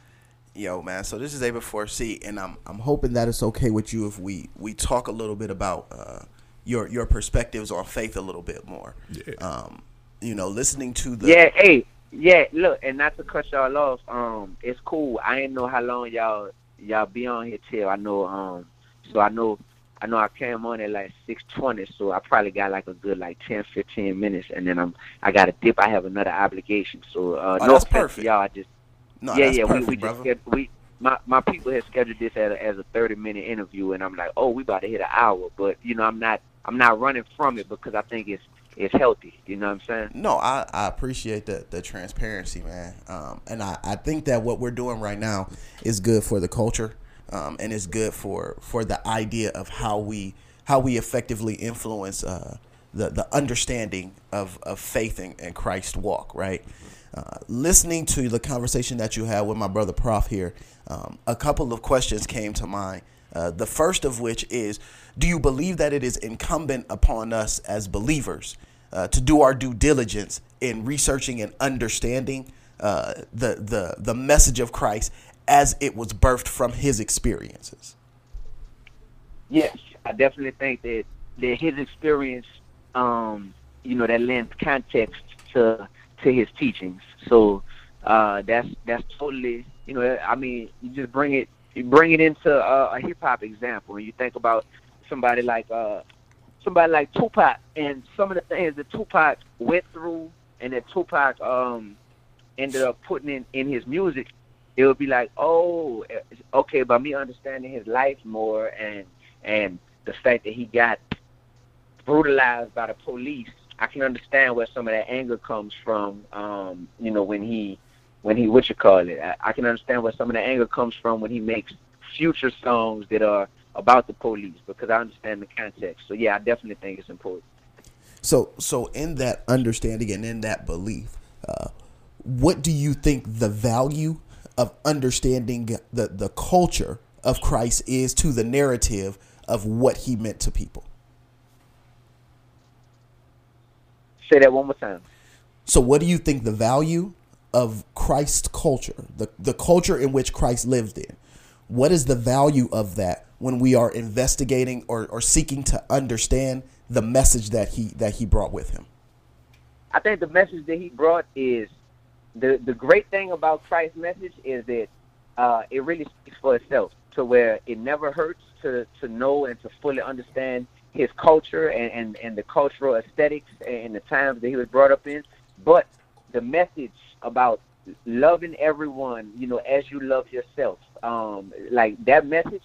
Yo, man. So this is A before C, and I'm I'm hoping that it's okay with you if we we talk a little bit about uh, your your perspectives on faith a little bit more. Yeah. Um, you know, listening to the Yeah, hey, yeah, look, and not to cut y'all off, um, it's cool. I didn't know how long y'all y'all be on here till I know. Um, so I know I know I came on at like six twenty, so I probably got like a good like 10, 15 minutes, and then I'm I got a dip. I have another obligation, so uh, Oh, no that's perfect. y'all. I just No, yeah, yeah. perfect, we we just brother. scheduled, we my my people had scheduled this as a, as a thirty minute interview, and I'm like, oh, we about to hit an hour, but you know, I'm not I'm not running from it because I think it's it's healthy. You know what I'm saying? No, I, I appreciate the, the transparency, man. Um, and I, I think that what we're doing right now is good for the culture, um, and it's good for, for the idea of how we how we effectively influence uh, the the understanding of, of faith and, and Christ walk. Right. Uh, listening to the conversation that you had with my brother Prof here, um, a couple of questions came to mind. Uh, the first of which is, do you believe that it is incumbent upon us as believers uh, to do our due diligence in researching and understanding uh, the the the message of Christ as it was birthed from His experiences? Yes, I definitely think that that his experience, um, you know, that lends context to to his teachings. So uh, that's that's totally, you know, I mean, you just bring it you bring it into uh, a hip hop example, and you think about somebody like uh, somebody like Tupac and some of the things that Tupac went through, and that Tupac um, ended up putting in in his music. It would be like, oh, eh, okay, by me understanding his life more and and the fact that he got brutalized by the police, I can understand where some of that anger comes from. Um, you know, when he when he what you call it, I, I can understand where some of the anger comes from when he makes future songs that are about the police because I understand the context. So yeah, I definitely think it's important. So so in that understanding and in that belief, uh, what do you think the value of understanding the the culture of Christ is to the narrative of what he meant to people? Say that one more time. So what do you think the value of Christ's culture, the the culture in which Christ lived in, what is the value of that when we are investigating or, or seeking to understand the message that he that he brought with him? I think the message that he brought is the the great thing about Christ's message is that uh, it really speaks for itself. To where it never hurts to to know and to fully understand his culture and, and, and the cultural aesthetics and the times that he was brought up in. But the message about loving everyone, you know, as you love yourself, um, like that message,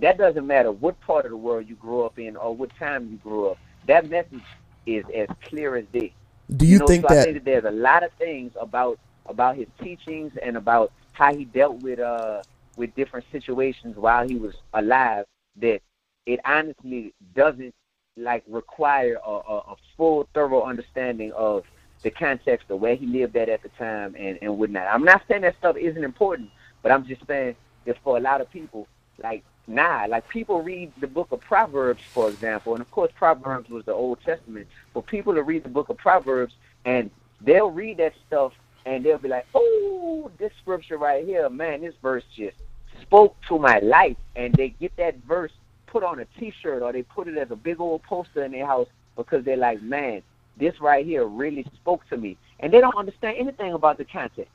that doesn't matter what part of the world you grew up in or what time you grew up. That message is as clear as day. Do you know, think so I that- think that there's a lot of things about about his teachings and about how he dealt with uh with different situations while he was alive that it honestly doesn't like require a, a, a full thorough understanding of the context of where he lived at at the time and and whatnot. I'm not saying that stuff isn't important, but I'm just saying that for a lot of people, like nah, like people read the book of Proverbs, for example, and of course Proverbs was the Old Testament, but people will read the book of Proverbs and they'll read that stuff and they'll be like, oh, this scripture right here, man, this verse just spoke to my life, and they get that verse put on a T-shirt or they put it as a big old poster in their house because they're like, man, this right here really spoke to me, and they don't understand anything about the context,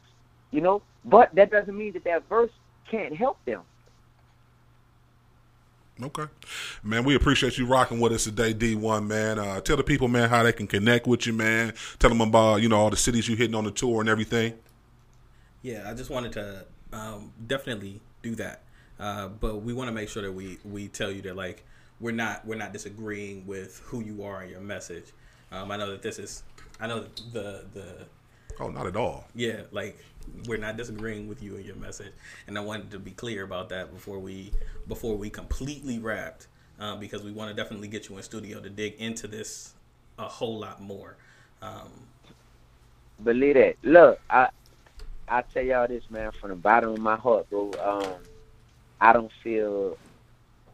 you know. But that doesn't mean that that verse can't help them. Okay. Man, we appreciate you rocking with us today, Dee-1, man. Uh, tell the people, man, how they can connect with you, man. Tell them about, you know, all the cities you hitting on the tour and everything. Yeah, I just wanted to um, definitely do that, uh, but we want to make sure that we we tell you that like we're not we're not disagreeing with who you are and your message. Um, I know that this is I know the the oh not at all yeah like we're not disagreeing with you and your message, and I wanted to be clear about that before we before we completely wrapped uh, because we want to definitely get you in studio to dig into this a whole lot more. Um, Believe that. Look, I I tell y'all this, man, from the bottom of my heart, bro. Um, I don't feel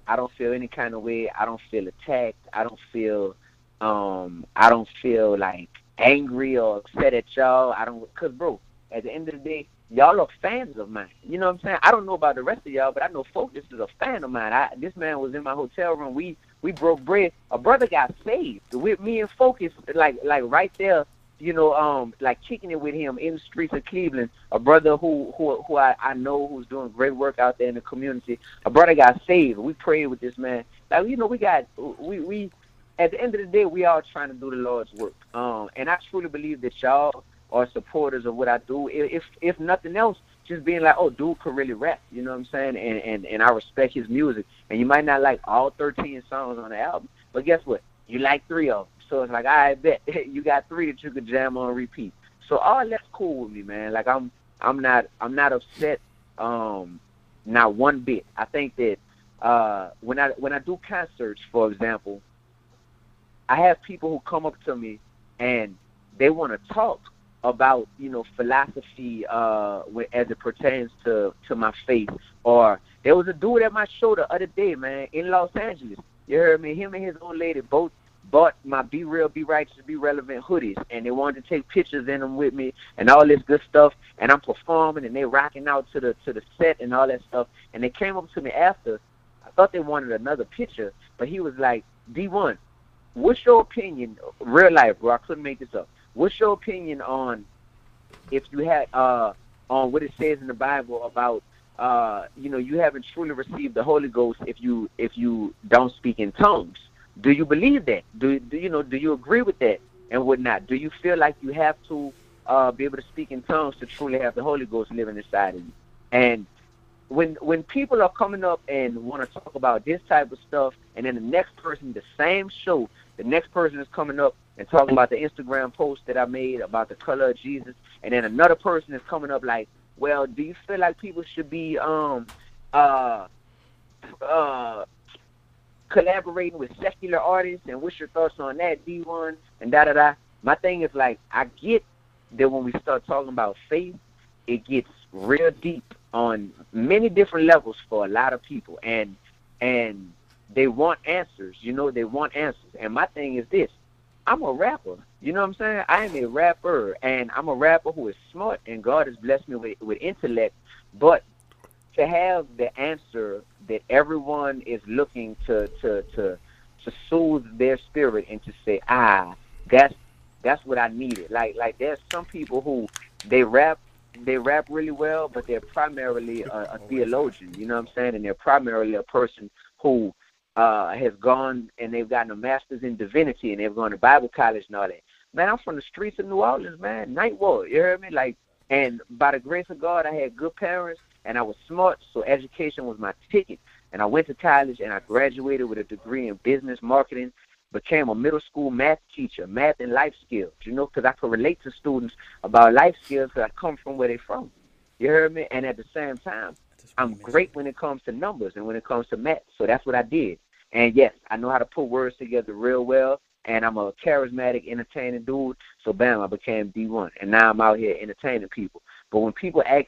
I don't feel any kind of way. I don't feel attacked. I don't feel um I don't feel like angry or upset at y'all. I don't cause bro, at the end of the day, y'all are fans of mine. You know what I'm saying? I don't know about the rest of y'all, but I know Focus is a fan of mine. I this man was in my hotel room. We we broke bread. A brother got saved with me and Focus like like right there you know, um, like kicking it with him in the streets of Cleveland. A brother who who who I, I know who's doing great work out there in the community. A brother got saved. We prayed with this man. Like you know, we got we we at the end of the day, we all trying to do the Lord's work. Um, and I truly believe that y'all are supporters of what I do. If if, nothing else, just being like, oh, dude could really rap. You know what I'm saying? And and and I respect his music. And you might not like all 13 songs on the album, but guess what? You like three of them. So it's like, I bet you got three that you could jam on repeat. So all that's cool with me, man. Like I'm I'm not I'm not upset um not one bit. I think that uh when I when I do concerts, for example, I have people who come up to me and they want to talk about you know philosophy uh as it pertains to to my faith or there was a dude at my show the other day man in los angeles you heard me him and his old lady both bought my be real be righteous be relevant hoodies and they wanted to take pictures in them with me and all this good stuff and i'm performing and they rocking out to the to the set and all that stuff and they came up to me after i thought they wanted another picture but he was like Dee-1 what's your opinion real life bro i couldn't make this up What's your opinion on if you had uh on what it says in the Bible about uh you know you haven't truly received the Holy Ghost if you if you don't speak in tongues? Do you believe that? Do do you know do you agree with that and whatnot? Do you feel like you have to uh be able to speak in tongues to truly have the Holy Ghost living inside of you? And when when people are coming up and want to talk about this type of stuff, and then the next person, the same show, the next person is coming up and talking about the Instagram post that I made about the color of Jesus, and then another person is coming up like, well, do you feel like people should be um uh uh collaborating with secular artists, and what's your thoughts on that, Dee-1, and da da da? My thing is like, I get that when we start talking about faith, it gets real deep on many different levels for a lot of people, and and they want answers. You know, they want answers. And my thing is this: I'm a rapper. You know what I'm saying? I am a rapper, and I'm a rapper who is smart, and God has blessed me with, with intellect. But to have the answer that everyone is looking to to to to soothe their spirit and to say, ah, that's that's what I needed. Like like there's some people who they rap they rap really well, but they're primarily a, a theologian. You know what I'm saying? And they're primarily a person who uh, has gone and they've gotten a master's in divinity and they've gone to Bible college and all that. Man, I'm from the streets of New Orleans, man. Ninth Ward, you heard me? Like, and by the grace of God, I had good parents and I was smart, so education was my ticket. And I went to college and I graduated with a degree in business marketing, became a middle school math teacher, math and life skills, you know, because I could relate to students about life skills because I come from where they're from. You heard me? And at the same time, I'm great when it comes to numbers and when it comes to math. So that's what I did. And yes, I know how to put words together real well. And I'm a charismatic, entertaining dude. So bam, I became Dee-1. And now I'm out here entertaining people. But when people ask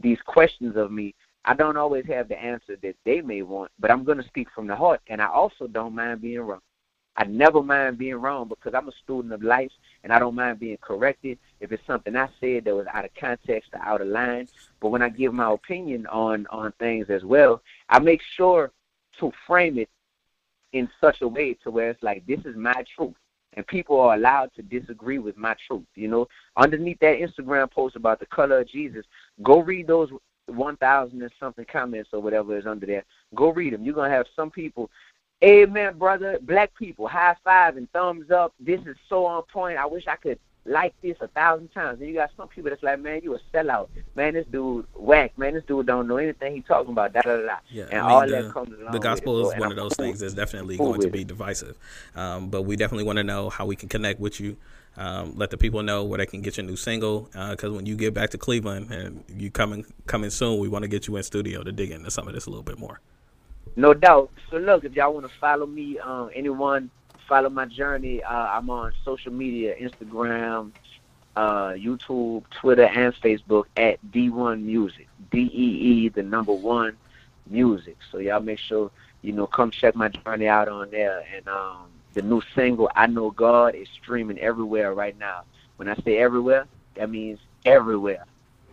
these questions of me, I don't always have the answer that they may want, but I'm going to speak from the heart. And I also don't mind being wrong. I never mind being wrong because I'm a student of life and I don't mind being corrected if it's something I said that was out of context or out of line. But when I give my opinion on on things as well, I make sure to frame it in such a way to where it's like this is my truth and people are allowed to disagree with my truth you know? Underneath that instagram post about the color of jesus go read those 1000 and something comments or whatever is under there. Go read them you're going to have some people amen brother black people high five and thumbs up. This is so on point. I wish i could like this a thousand times. And you got some people that's like, man, you a sellout. Man, this dude whack. Man, this dude don't know anything he talking about. Da da da. Yeah, and I mean, all the, that comes along. the gospel is one of I'm those cool- things that's definitely going to be divisive. Um, but we definitely want to know how we can connect with you. Um, let the people know where they can get your new single. Because when you get back to Cleveland and you coming coming soon, we want to get you in studio to dig into some of this a little bit more. No doubt. So look, if y'all want to follow me, um, anyone follow my journey, uh, I'm on social media, Instagram, uh, YouTube, Twitter, and Facebook at Dee-1 Music. D E E, the number one music. So y'all make sure you know come check my journey out on there. And um, the new single, I Know God, is streaming everywhere right now. When I say everywhere, that means everywhere.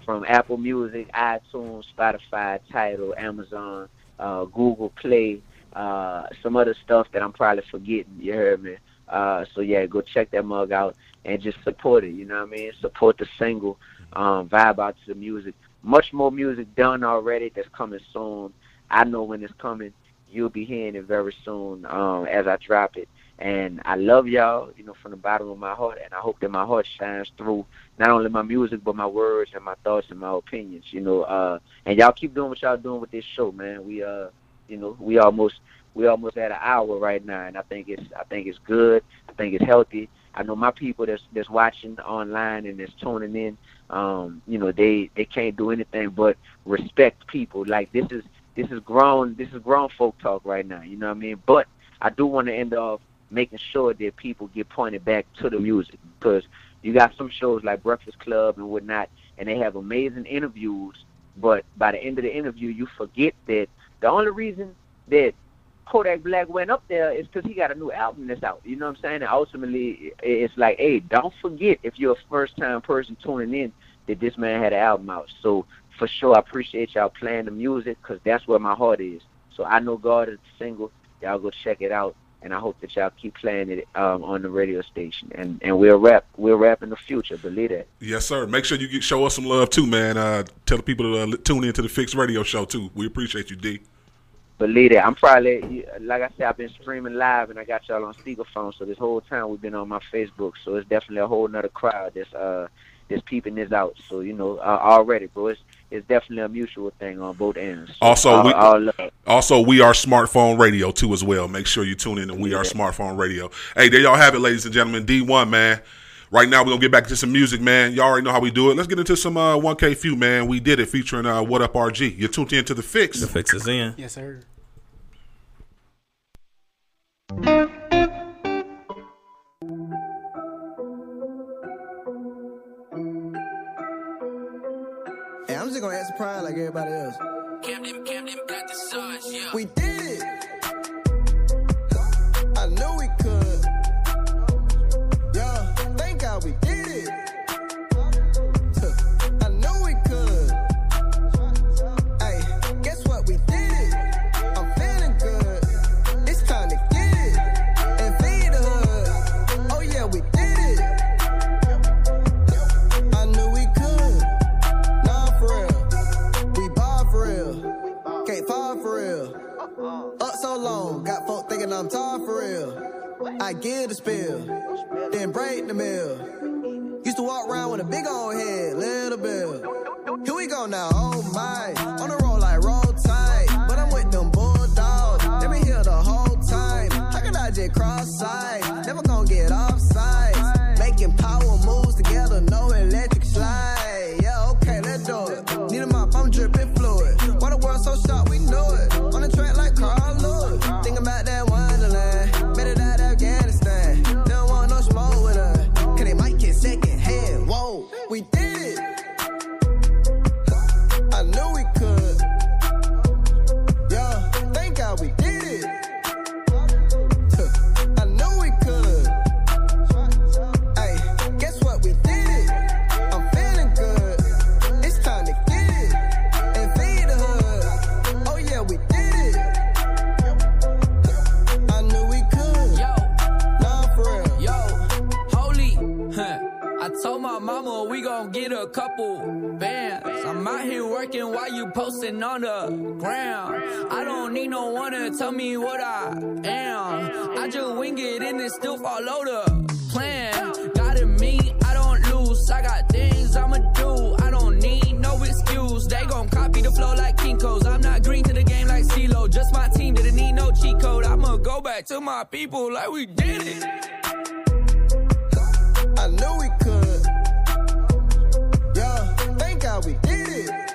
From Apple Music, iTunes, Spotify, Tidal, Amazon, uh, Google Play, uh, some other stuff that I'm probably forgetting. You heard me. Uh, so yeah, go check that mug out. and just support it. You know what I mean? Support the single, um, vibe out to the music. Much more music done already that's coming soon. I know when it's coming. You'll be hearing it very soon um, as I drop it. And I love y'all, you know, from the bottom of my heart, and I hope that my heart shines through not only my music but my words and my thoughts and my opinions, you know. Uh, and y'all keep doing what y'all doing with this show, man. We uh, you know, we almost we almost at an hour right now, and I think it's I think it's good. I think it's healthy. I know my people that's that's watching online and that's tuning in. Um, you know, they they can't do anything but respect people. Like this is this is grown this is grown folk talk right now. You know what I mean? But I do want to end off making sure that people get pointed back to the music because you got some shows like Breakfast Club and whatnot, and they have amazing interviews. But by the end of the interview, you forget that the only reason that Kodak Black went up there is because he got a new album that's out. You know what I'm saying? And ultimately, it's like, hey, don't forget if you're a first time person tuning in that this man had an album out. So for sure, I appreciate y'all playing the music because that's where my heart is. So I know God is single. Y'all go check it out and I hope that y'all keep playing it um, on the radio station. And and we'll rap we'll rap in the future. Believe that. Yes, sir. Make sure you get, show us some love too, man. Uh, tell the people to uh, tune into the Fixx Radio Show too. We appreciate you, D. Believe that. I'm probably like I said, I've been streaming live and I got y'all on speakerphone. So this whole time we've been on my Facebook. So it's definitely a whole nother crowd that's uh that's peeping this out. So you know uh, already, bro. It's it's definitely a mutual thing on both ends. So Also, all, we all also we are smartphone radio too as well. Make sure you tune in to We Are Smartphone Radio. Hey, there y'all have it, ladies and gentlemen. Dee-1 man. Right now we're gonna get back to some music, man. Y'all already know how we do it. Let's get into some uh, 1K Phew, man. We did it featuring uh, WHATUPRG. You're tuned in to the Fixx. The fix is in. Yes, sir. Hey, I'm just gonna act pride like everybody else. Camden, Camden got the sauce, yeah. We did I'm tall for real. I give the spill, then break the mill. Used to walk around with a big old head, little bill. Here we go now, oh my. On the you posting on the ground. I don't need no one to tell me what I am. I just wing it and it still follow the plan. Got it me, I don't lose. I got things I'ma do. I don't need no excuse. They gon' copy the flow like Kinko's. I'm not green to the game like CeeLo. Just my team didn't need no cheat code. I'ma go back to my people like we did it. I knew we could. Yeah, thank God we did it.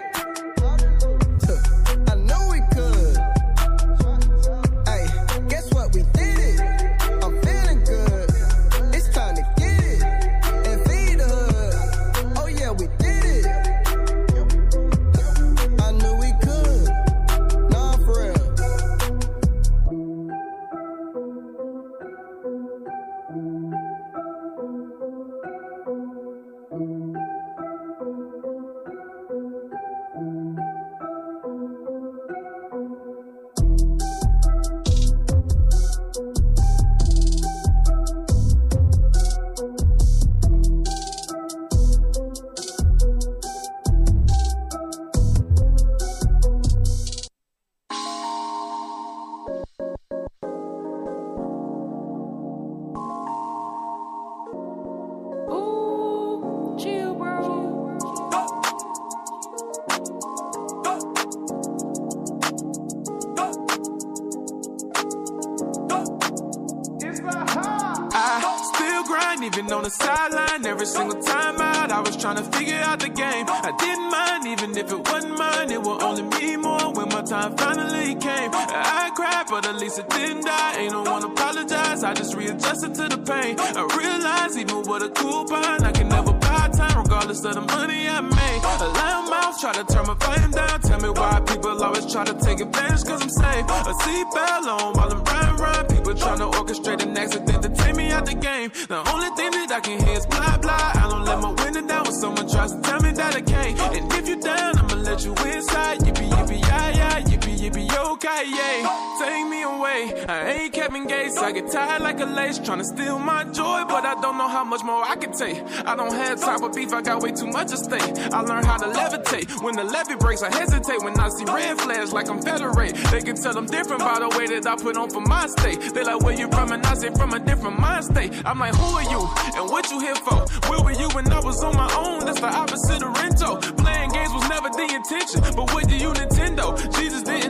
Trying to steal my joy, but I don't know how much more I can take. I don't have time for beef. I got way too much at stake. I learned how to levitate. When the levee breaks, I hesitate. When I see red flags like I'm federate, they can tell I'm different by the way that I put on for my state. They like where you from, and I say from a different mind state. I'm like, who are you and what you here for? Where were you when I was on my own? That's the opposite of Rento. Playing games was never the intention, but what do you Nintendo? Jesus didn't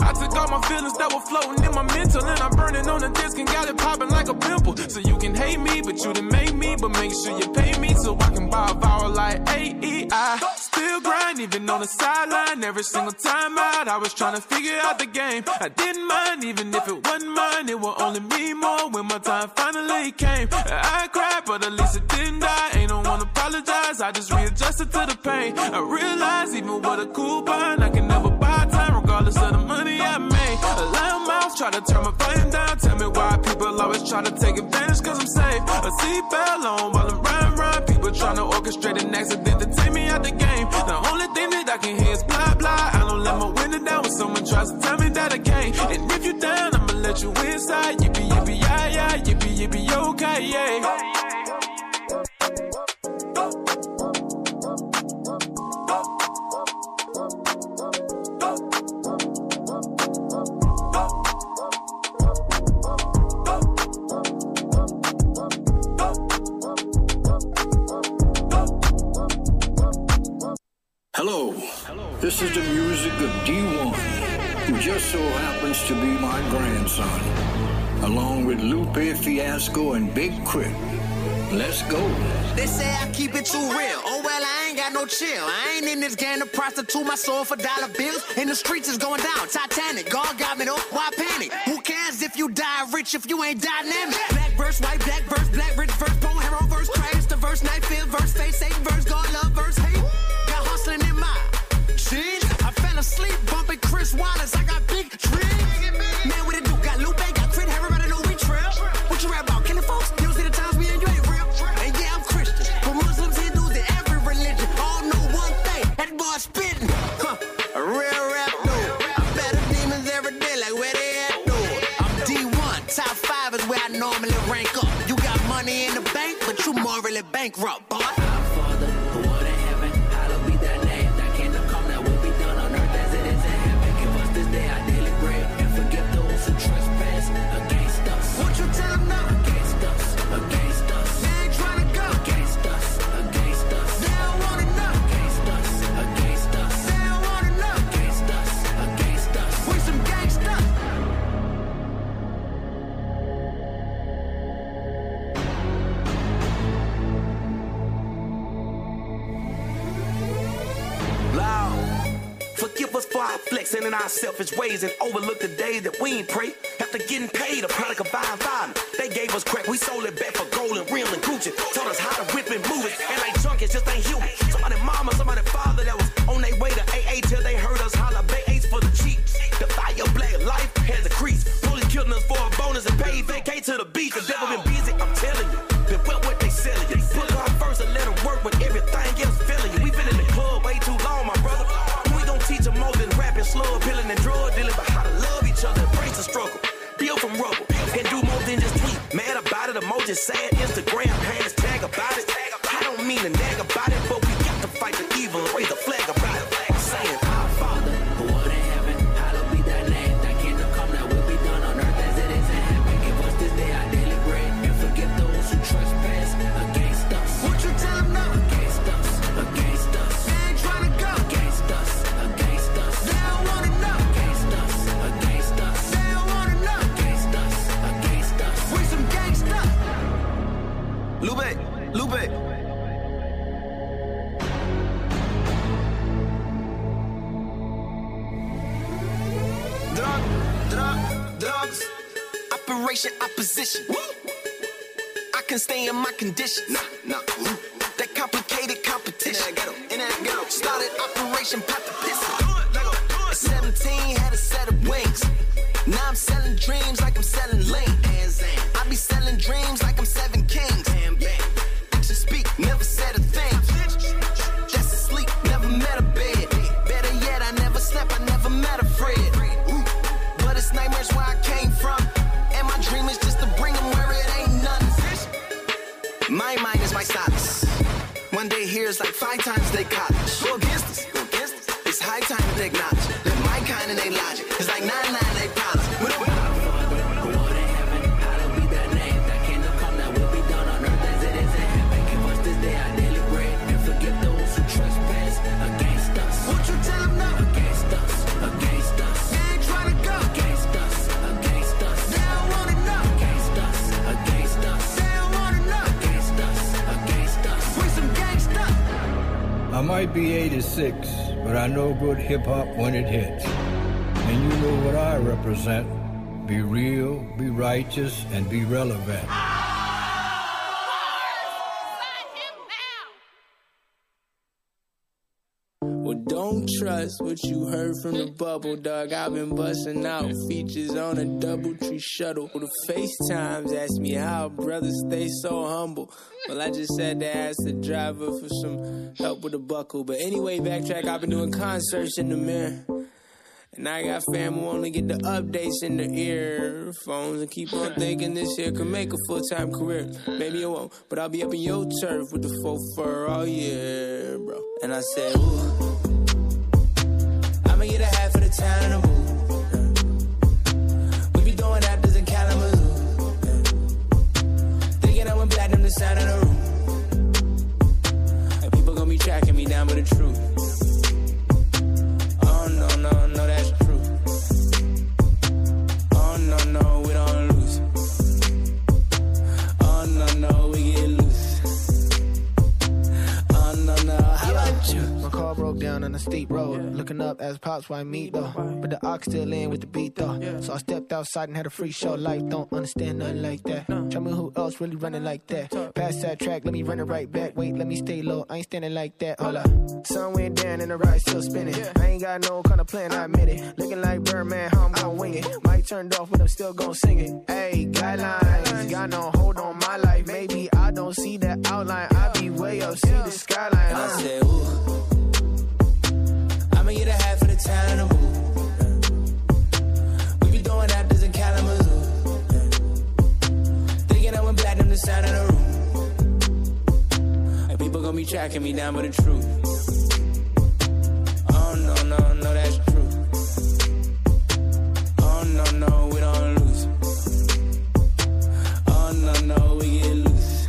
I took all my feelings that were floating in my mental, and I'm burning on the disc and got it popping like a pimple. So you can hate me, but you didn't make me. But make sure you pay me so I can buy a vowel like A-E-I. Still grind, even on the sideline. Every single time out, I was trying to figure out the game. I didn't mind, even if it wasn't mine. It will only mean more when my time finally came. I cried, but at least it didn't die. Ain't no one apologize. I just readjusted to the pain. I realized even with a coupon, I can never try to turn my volume down. Tell me why people always try to take advantage, cause I'm safe. A seatbelt on while I'm riding around. People trying to orchestrate an accident to take me out the game. The only thing that I can hear is blah blah. I don't let my window down when someone tries to tell me that I can't. And if you down, I'ma let you inside. Yippee yippee yeah yeah, yippee yippee okay yeah. Hello. This is the music of Dee-1, who just so happens to be my grandson, along with Lupe Fiasco and Big Crit. Let's go. They say I keep it too real. Oh well, I ain't got no chill. I ain't in this game to prostitute my soul for dollar bills. In the streets is going down. Titanic, God got me though. Why panic? Who cares if you die rich if you ain't dynamic? Selfish ways and overlook the day that we ain't pray. After getting paid, a product of buying. Hip hop when it hits. And you know what I represent. Be real, be righteous, and be relevant. Trust what you heard from the bubble, dog. I've been busting out features on a double tree shuttle. The FaceTimes ask me how brothers stay so humble. Well, I just had to ask the driver for some help with the buckle. But anyway, backtrack, I've been doing concerts in the mirror. And I got fam who only get the updates in the earphones and keep on thinking this here could make a full time career. Maybe it won't, but I'll be up in your turf with the faux fur all year, bro. And I said, ooh, We be throwing in Kalamazoo. Thinking I went the the. And people gonna be tracking me down with the truth. Broke down on a steep road. Looking up as pops, why me though? But the ox still in with the beat though. So I stepped outside and had a free show. Life don't understand nothing like that. No. Tell me who else really running like that. Pass that track, let me run it right back. Wait, let me stay low. I ain't standing like that. Hold up. Sun went down and the ride still spinning. I ain't got no kind of plan, I admit it. Looking like Birdman, how I'm gonna wing it. Mic turned off, but I'm still gonna sing it. Hey, guidelines, got no hold on my life. Maybe I don't see that outline. I be way up, see the skyline. I uh. said, ooh, I'ma get town in a. We be throwing apples in Kalamazoo. Thinking I went platinum the sound of the room. And people gonna be tracking me down with the truth. Oh no, no, no, that's true. Oh no, no, we don't lose. Oh no, no, we get loose.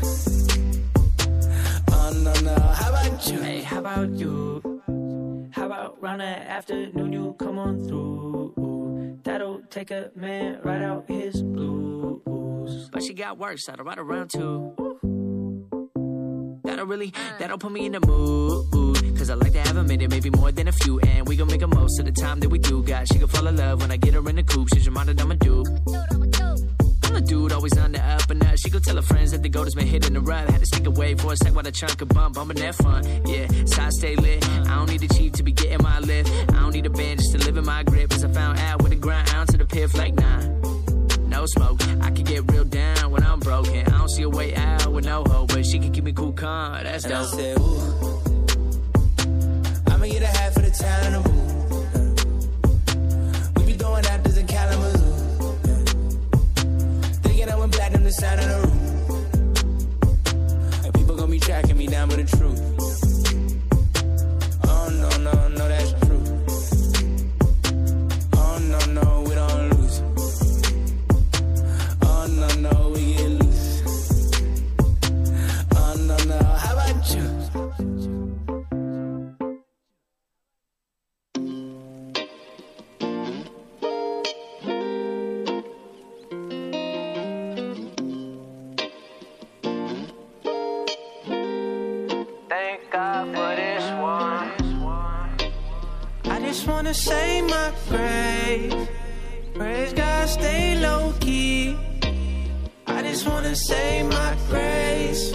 Oh no, no, how about you? Hey, how about you? How about round that afternoon you come on through? That'll take a man right out his blues. But she got worse, I'd ride around too. That'll really, that'll put me in the mood. Cause I like to have a minute, maybe more than a few. And we gon' make a most of the time that we do. Got she gon' fall in love when I get her in the coupe. She's reminded I'm a dude. I'm a dude, always on the up and up. She go tell her friends that the gold has been hitting the rub. Had to sneak away for a sec while the trunk could bump, bumping that fun. Yeah, so I stay lit. I don't need the chief to be getting my lift. I don't need a band just to live in my grip. As I found out with the grind out to the piff like nah. No smoke, I can get real down when I'm broken. I don't see a way out with no hope, but she can keep me cool, calm. That's And I dope. said, ooh, I'ma get a half of the town in a booth. We be throwing apples in I went the sound of the room. And people gonna be tracking me down with the truth. Oh no, no, no, I my. Praise God, stay low key. just wanna say my grace.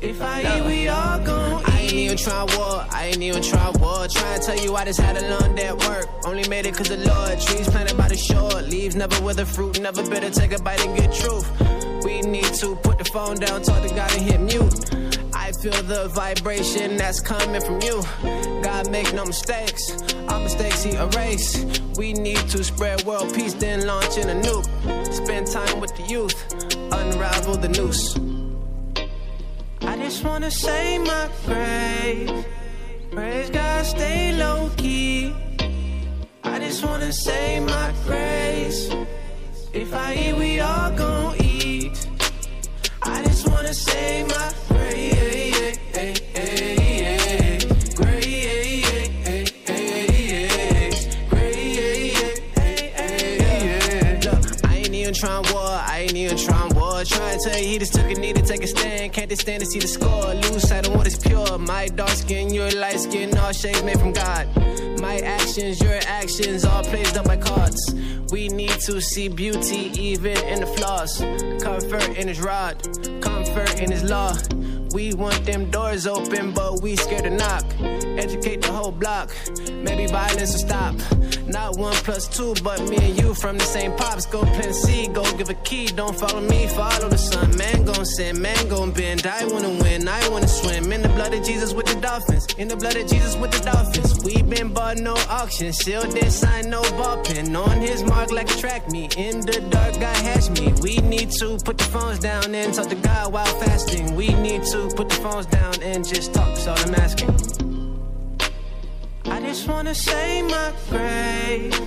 If I eat, we all gon'. I ain't even try war, I ain't even try war. Trying to tell you I just had a long day at work. Only made it cause the Lord. Trees planted by the shore. Leaves never wither fruit, never bitter. take a bite and get truth. We need to put the phone down, talk to God and hit mute. I feel the vibration that's coming from you. God make no mistakes, our mistakes he erase. We need to spread world peace, then launch in a nuke. Spend time with the youth, unravel the noose. I just wanna say my praise. Praise God, stay low key. I just wanna say my grace. If I eat, we all gon' eat. I just wanna say my grace. He just took a knee to take a stand. Can't just stand to see the score. Lose sight of what is pure. My dark skin, your light skin, all shades made from God. My actions, your actions, all placed up by cards. We need to see beauty even in the flaws. Comfort in his rod, comfort in his law. We want them doors open, but we scared to knock. Educate the whole block, maybe violence will stop. Not one plus two, but me and you from the same pops. Go plant seed, go give a key. Don't follow me, follow the sun. Man gon' sin, man gon' bend. I wanna win, I wanna swim. In the blood of Jesus with the dolphins. In the blood of Jesus with the dolphins. We been bought no auction, sealed this sign, no ball pin. On his mark like a track me. In the dark, God has me. We need to put the phones down and talk to God while fasting. We need to put the phones down and just talk. All I'm asking. I just wanna say my grace.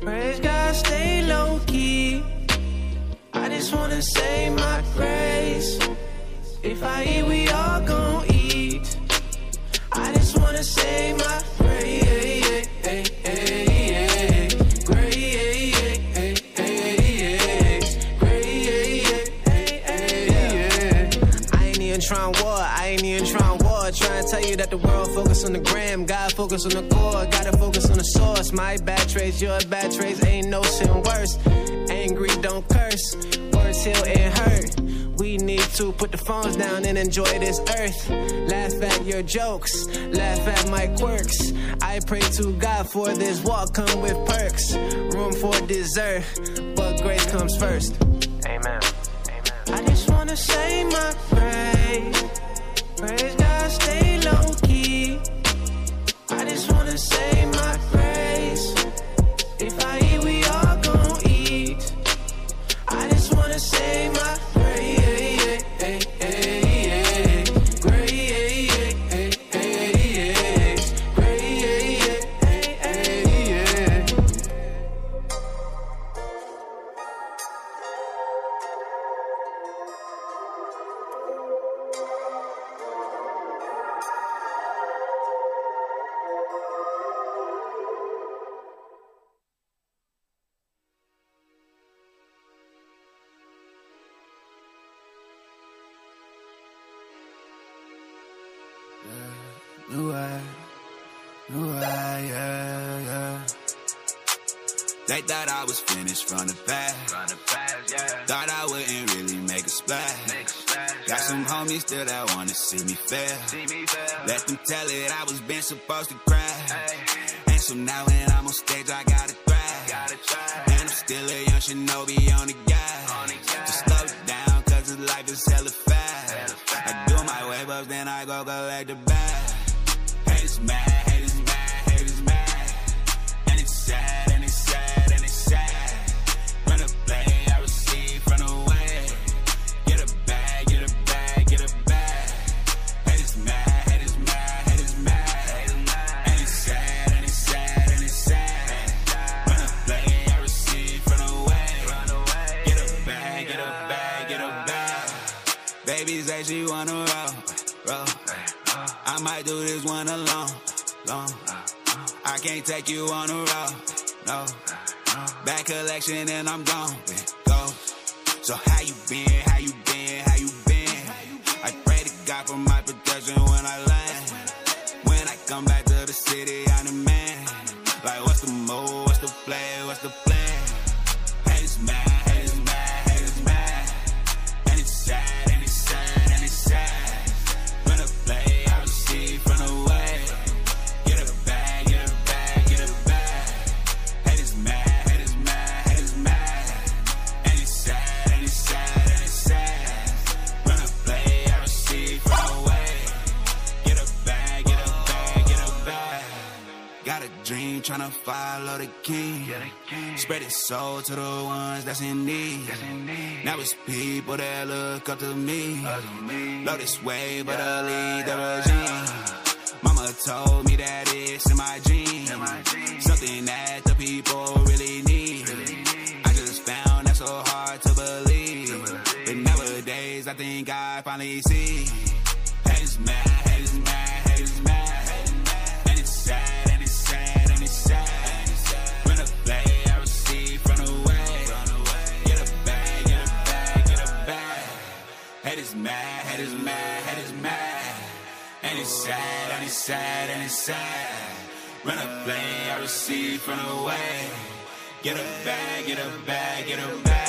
Praise God, stay low key. I just wanna say my grace. If I eat, we all gon' eat. I just wanna say my grace. Trying and tell you that the world focus on the gram, God focus on the core, gotta focus on the source. My bad traits, your bad traits, ain't no sin worse. Angry, don't curse, words heal and hurt. We need to put the phones down and enjoy this earth. Laugh at your jokes, laugh at my quirks. I pray to God for this walk, come with perks. Room for dessert, but grace comes first. Amen. I just wanna say my praise. Praise God, stay low key. I just wanna say my grace. If I eat, we all gon' eat. I just wanna say my Some homies still that wanna see me fail. Let them tell it I was been supposed to cry. And so now when I'm on stage, I gotta thrive. And I'm still a young shinobi on the guy. Just slow down, cause this life is hella fast. I do my wave ups, then I go collect the bag. Mad, haters mad, might do this one alone, long. I can't take you on a road, no. Back collection and I'm gone, tryna follow the king. Spread his soul to the ones that's in need. Now it's people that look up to me. Blow this way, but I lead the regime. Mama told me that it's in my dream. Something that the people really need. I just found that so hard to believe. But nowadays, I think I finally see. Mad, head is mad, head is mad. And it's sad, and it's sad, and it's sad. When I play, I receive from the way. Get a bag, get a bag, get a bag.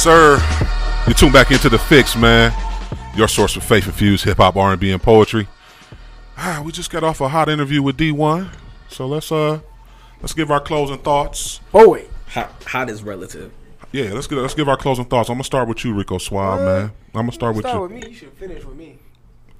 Sir. You tune back into the Fixx, man. Your source for faith infused hip hop, R and B, and poetry. Ah, we just got off a hot interview with Dee-1, so let's uh let's give our closing thoughts. Boy, hot, hot is relative. Yeah, let's get let's give our closing thoughts. I'm gonna start with you, Rico Suave, man. I'm gonna start with Start you. with me. You should finish with me.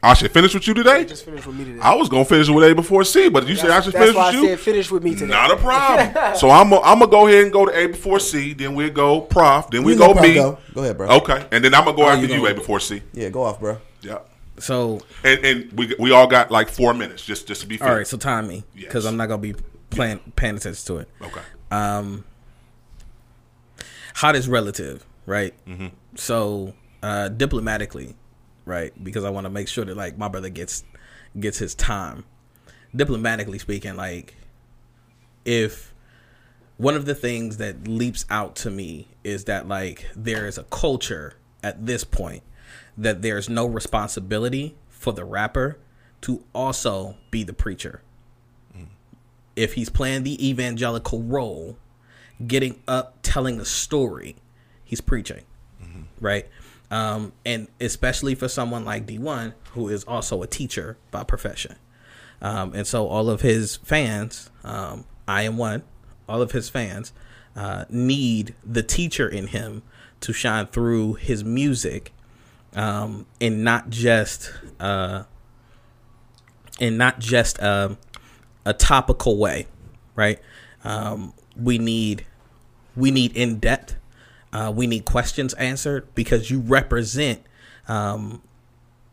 I should finish with you today. Just finish with me today. I was gonna finish with A before C, but you said I That's- should that's finish why with I you. said finish with me today. Not a problem. so I'm gonna I'm gonna go ahead and go to A before C. Then we go Prof. Then we You go let B. go. Go ahead, bro. Okay, and then I'm gonna go Oh, after you you, A before C. Yeah, go off, bro. Yeah. So And and we we all got like four minutes just just to be fair. All right, so time me because I'm not gonna be playing paying attention to it. Okay. Um, hot is relative, right? Mhm. So uh, diplomatically, right? Because I want to make sure that like my brother gets gets his time. Diplomatically speaking, like if one of the things that leaps out to me is that like there is a culture at this point that there's no responsibility for the rapper to also be the preacher. Mm. If he's playing the evangelical role, getting up, telling a story, he's preaching, mm-hmm. right? Um, and especially for someone like Dee-1, who is also a teacher by profession. Um, and so all of his fans, um, I am one, all of his fans uh, need the teacher in him to shine through his music um, and not just uh, in not just um, a topical way, right? Um, we need we need in depth. Uh, we need questions answered because you represent um,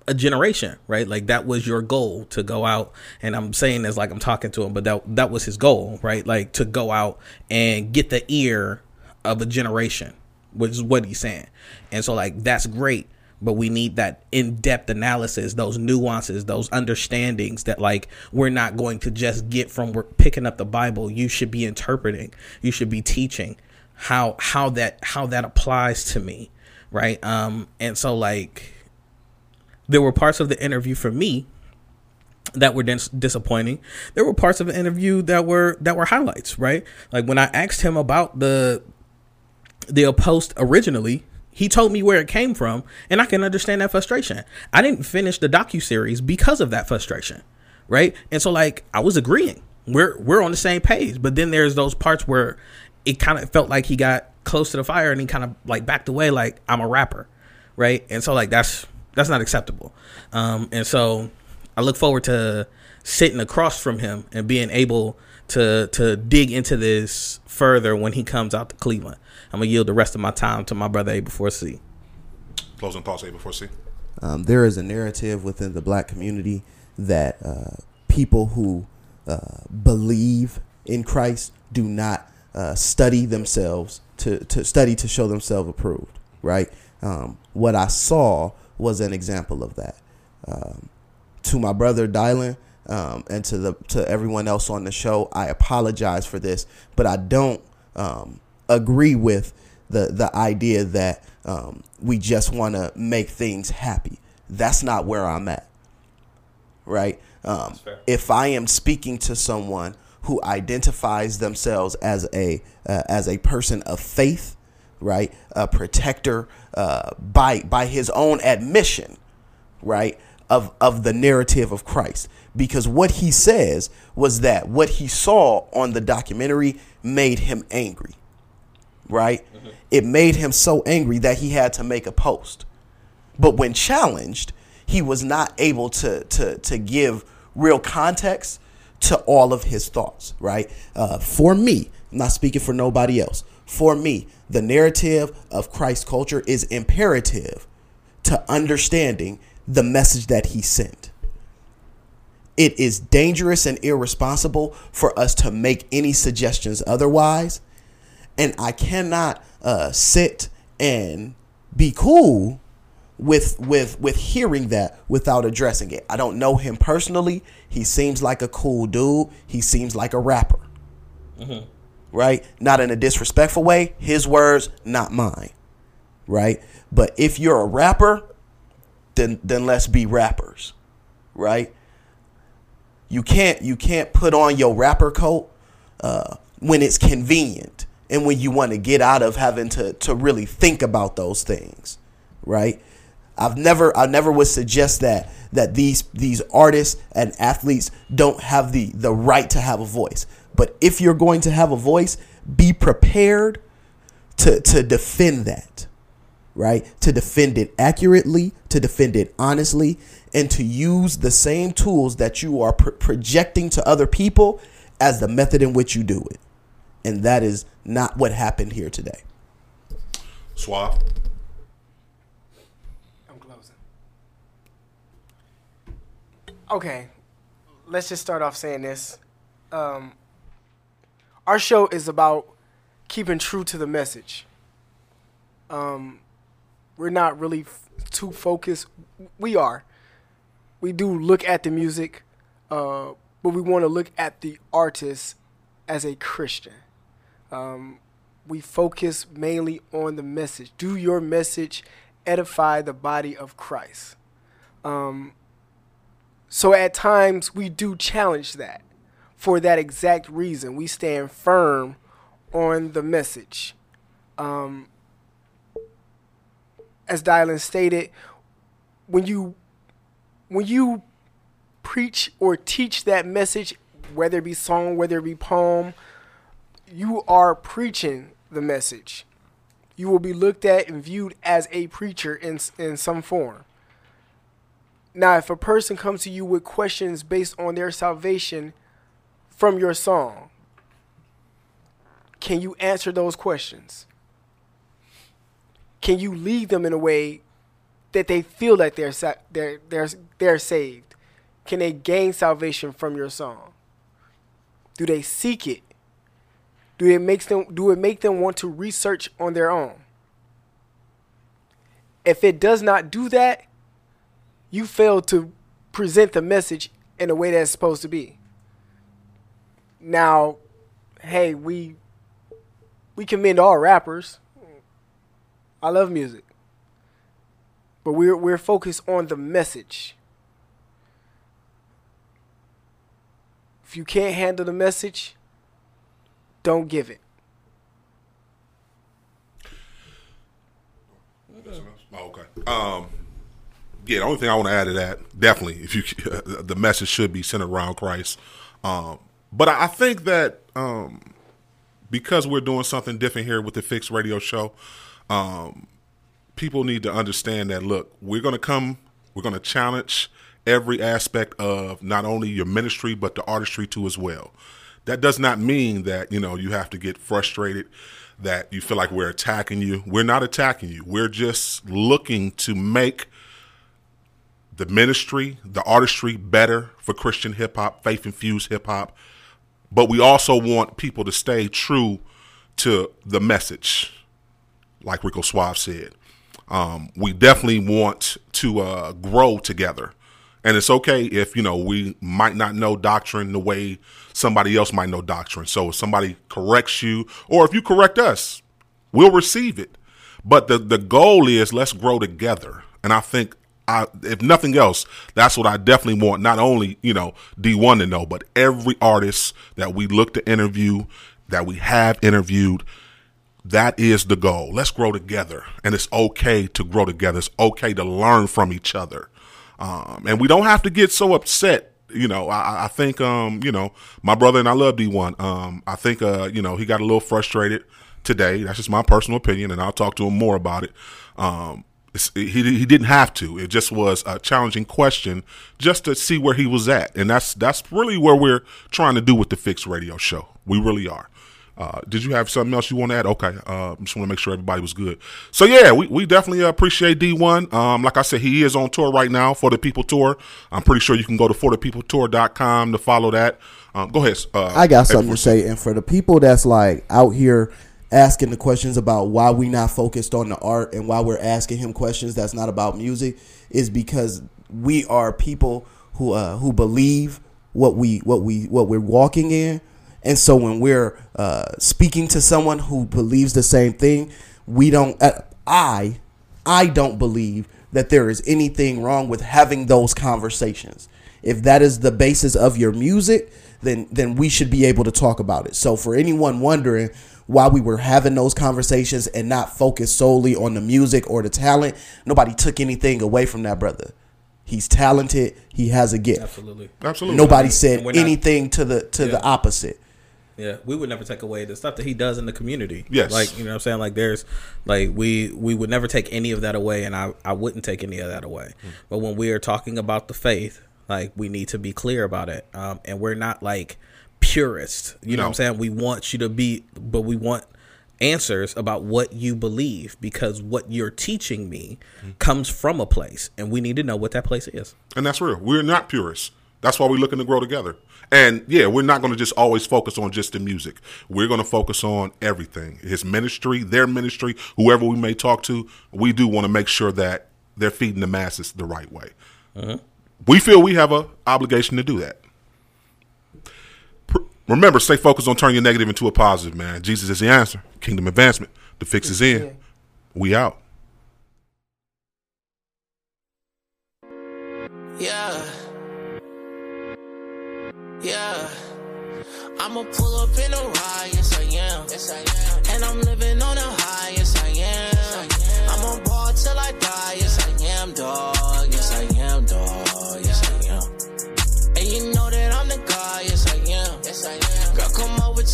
a generation, right? Like that was your goal to go out, and I'm saying this like I'm talking to him, but that that was his goal, right? Like to go out and get the ear of a generation, which is what he's saying. And so like that's great, but we need that in-depth analysis, those nuances, those understandings that like we're not going to just get from we're picking up the Bible. You should be interpreting, you should be teaching how how that how that applies to me, right? Um and so like there were parts of the interview for me that were dis- disappointing. There were parts of the interview that were that were highlights, right? Like when I asked him about the the post originally, he told me where it came from, and I can understand that frustration. I didn't finish the docu series because of that frustration, right? And so like I was agreeing, we're we're on the same page, but then there's those parts where it kind of felt like he got close to the fire and he kind of like backed away, like I'm a rapper, right? And so like that's that's not acceptable. Um, and so I look forward to sitting across from him and being able to to dig into this further when he comes out to Cleveland. I'm gonna yield the rest of my time to my brother A before C. Closing thoughts A before C. Um, there is a narrative within the black community that uh, people who uh, believe in Christ do not uh, study themselves to, to study to show themselves approved. Right. Um, what I saw was an example of that. Um, to my brother Dylan um, and to the to everyone else on the show, I apologize for this, but I don't um, agree with the the idea that um, we just want to make things happy. That's not where I'm at. Right? Um, if I am speaking to someone who identifies themselves as a uh, as a person of faith, right, a protector uh, by by his own admission, right, of of the narrative of Christ, because what he says was that what he saw on the documentary made him angry, right? It made him so angry that he had to make a post. But when challenged, he was not able to to to give real context to all of his thoughts, right? Uh, for me, I'm not speaking for nobody else. For me, the narrative of Christ culture is imperative to understanding the message that he sent. It is dangerous and irresponsible for us to make any suggestions otherwise. And I cannot uh, sit and be cool with with with hearing that without addressing it. I don't know him personally. He seems like a cool dude. He seems like a rapper. Mm-hmm. Right? Not in a disrespectful way. His words, not mine. Right? But if you're a rapper, then then let's be rappers. Right? You can't you can't put on your rapper coat uh, when it's convenient and when you want to get out of having to to really think about those things. Right? I've never I never would suggest that that these these artists and athletes don't have the the right to have a voice. But if you're going to have a voice, be prepared to to defend that. Right? To defend it accurately, to defend it honestly, and to use the same tools that you are pr- projecting to other people as the method in which you do it. And that is not what happened here today. Suave. Okay, let's just start off saying this. Um, our show is about keeping true to the message. Um, we're not really f- too focused. We are. We do look at the music, uh, but we want to look at the artist as a Christian. Um, we focus mainly on the message. Do your message edify the body of Christ? Um, so at times we do challenge that for that exact reason. We stand firm on the message. Um, as Dylan stated, when you when you preach or teach that message, whether it be song, whether it be poem, you are preaching the message. You will be looked at and viewed as a preacher in in some form. Now, if a person comes to you with questions based on their salvation from your song, can you answer those questions? Can you lead them in a way that they feel that they're sa- they're they're they're saved? Can they gain salvation from your song? Do they seek it? Do it makes them do it make them want to research on their own? If it does not do that, you fail to present the message in a way that's supposed to be. Now, hey, we we commend all rappers. I love music. But we're we're focused on the message. If you can't handle the message, don't give it. Okay. Um, yeah, the only thing I want to add to that, definitely, if you the message should be centered around Christ. Um, but I think that um, because we're doing something different here with the Fixx Radio Show, um, people need to understand that. Look, we're going to come, we're going to challenge every aspect of not only your ministry but the artistry too as well. That does not mean that you know you have to get frustrated that you feel like we're attacking you. We're not attacking you. We're just looking to make the ministry, the artistry better for Christian hip hop, faith infused hip hop. But we also want people to stay true to the message, like Rico Suave said. Um, we definitely want to uh, grow together And it's okay if, you know, we might not know doctrine the way somebody else might know doctrine. So if somebody corrects you or if you correct us, we'll receive it. But the, the goal is let's grow together. And I think I, if nothing else, that's what I definitely want. Not only, you know, Dee-1 to know, but every artist that we look to interview, that we have interviewed, that is the goal. Let's grow together. And it's okay to grow together. It's okay to learn from each other. Um, and we don't have to get so upset. You know, I, I think, um, you know, my brother and I love Dee-1. Um, I think, uh, you know, he got a little frustrated today. That's just my personal opinion, and I'll talk to him more about it. Um, he he didn't have to. It just was a challenging question just to see where he was at, and that's that's really where we're trying to do with the Fixx Radio Show. We really are. Uh, did you have something else you want to add? Okay, uh, just want to make sure everybody was good. So yeah, we, we definitely appreciate Dee-1. Um, like I said, he is on tour right now for the People Tour. I'm pretty sure you can go to forthepeopletour.com to follow that. Um, go ahead. Uh, I got something to say, and for the people that's like out here asking the questions about why we not focused on the art and why we're asking him questions that's not about music, is because we are people who uh, who believe what we what we what we're walking in and so when we're uh, speaking to someone who believes the same thing, we don't. Uh, I I don't believe that there is anything wrong with having those conversations. If that is the basis of your music, then then we should be able to talk about it. So for anyone wondering why we were having those conversations and not focus solely on the music or the talent, nobody took anything away from that brother. He's talented. He has a gift. Absolutely. Absolutely. Nobody said not- anything to the to Yeah. the opposite. Yeah, we would never take away the stuff that he does in the community. Yes. like you know, what I'm saying like there's like we we would never take any of that away, and I I wouldn't take any of that away. But when we are talking about the faith, like we need to be clear about it, um, and we're not like purists. You know what I'm saying? We want you to be, but we want answers about what you believe because what you're teaching me comes from a place, and we need to know what that place is. And that's real. We're not purists. That's why we're looking to grow together. And yeah, we're not going to just always focus on just the music. We're going to focus on everything. His ministry, their ministry, whoever we may talk to, we do want to make sure that they're feeding the masses the right way. Mm-hmm. We feel we have a obligation to do that. Pr- Remember, stay focused on turning your negative into a positive, man. Jesus is the answer. Kingdom advancement. The fix is in. We out. Yeah. Yeah. I'ma pull up in a ride, yes I am. Yes I am. And I'm living on a high, yes I am. I'm on ball till I die, yes I am, dog.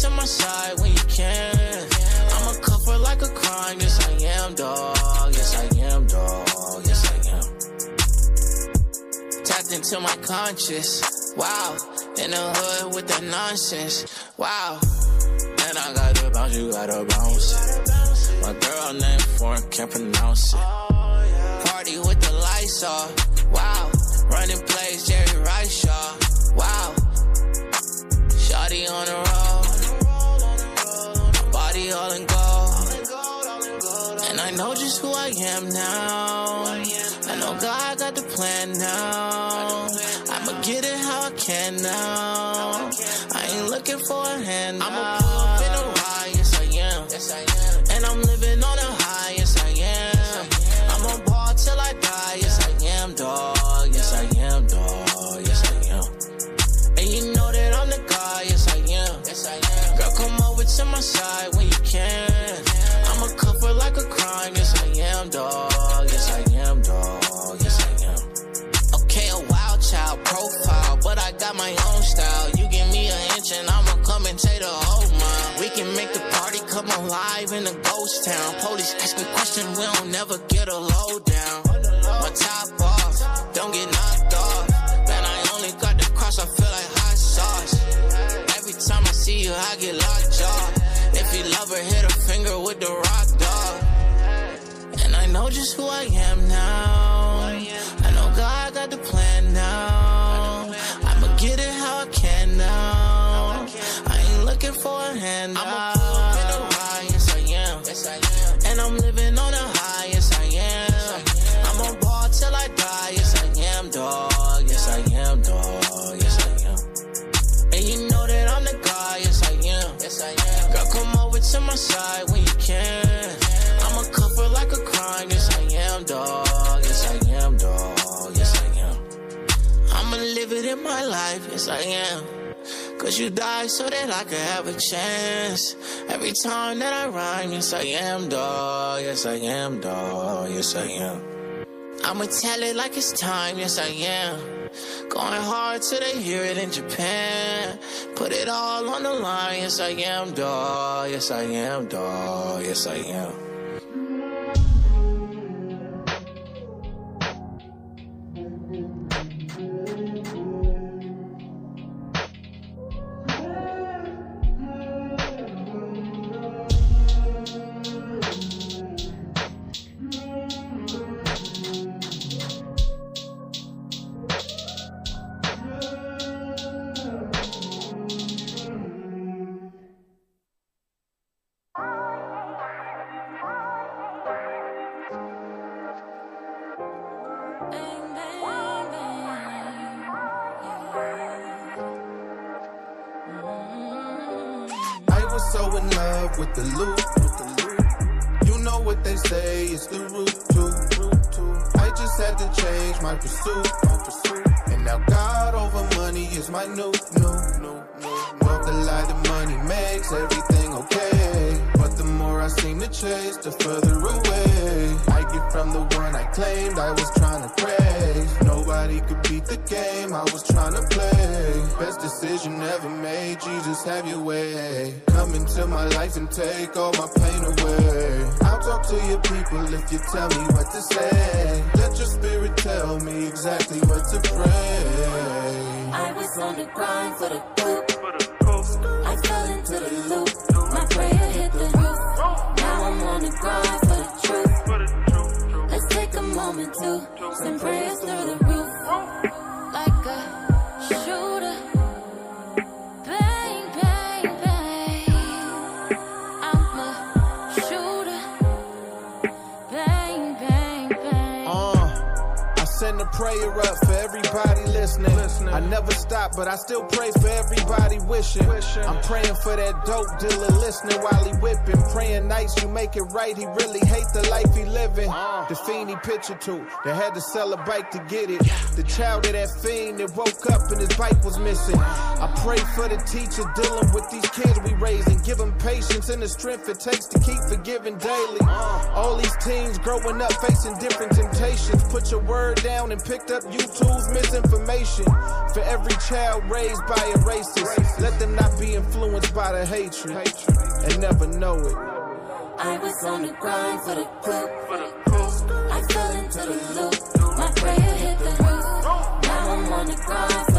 To my side when you can. I'm a cover like a crime, yes I am, dog. Yes I am, dog. Yes I am tapped into my conscious. Wow, in the hood with the nonsense. Wow, and I got to bounce, you gotta bounce. My girl named foreign can't pronounce it. Party with the lights off. Wow, running plays Jerry Rice, y'all. Wow, shawty on the road, all in gold. And I know just who I am now. I know God got the plan now. I'ma get it how I can now. I ain't looking for a hand. I'ma pull up in a ride, yes I am. Yes I am. Alive in a ghost town. Police asking questions, we don't never get a lowdown. My top off, don't get knocked off. Man, I only got the cross, I feel like hot sauce. Every time I see you, I get locked jaw. If you love her, hit her finger with the rock dog. And I know just who I am now. I know God got the plan now. I'ma get it how I can now. I ain't looking for a hand. side when you can. I'm a cover like a crime. Yes, I am, dog. Yes, I am, dog. Yes, I am. I'ma live it in my life. Yes, I am. Cause you died so that I could have a chance. Every time that I rhyme, yes, I am, dog. Yes, I am, dog. Yes, I am. I'ma tell it like it's time. Yes, I am. Going hard till they hear it in Japan. Put it all on the line, yes I am, dog. Yes I am, dog. Yes I am. The loop. You know what they say, it's the root to. I just had to change my pursuit. And now God over money is my new, new, new, new. Love the lie that money makes everything okay. But the more I seem to chase, the further away I get from the one I claimed I was trying to praise. Nobody could beat the game I was trying to play. Best decision ever made, Jesus, have your way. Come into my life and take all my pain away. I'll talk to your people if you tell me what to say. Let your spirit tell me exactly what to pray. I was on the grind for the hoop. Moment to send prayers through the roof. Like a shooter. Prayer up for everybody listening. I never stop, but I still pray for everybody wishing. I'm praying for that dope dealer listening while he whipping. Praying nights you make it right. He really hate the life he living. The fiend he picture to that had to sell a bike to get it. The child of that fiend that woke up and his bike was missing. I pray for the teacher dealing with these kids we raising. Give them patience and the strength it takes to keep forgiving daily. All these teens growing up facing different temptations. Put your word down and picked up YouTube's misinformation. For every child raised by a racist, let them not be influenced by the hatred and never know it. I was on the grind for the coop. I fell into the loop. My prayer hit the roof. Now I'm on the grind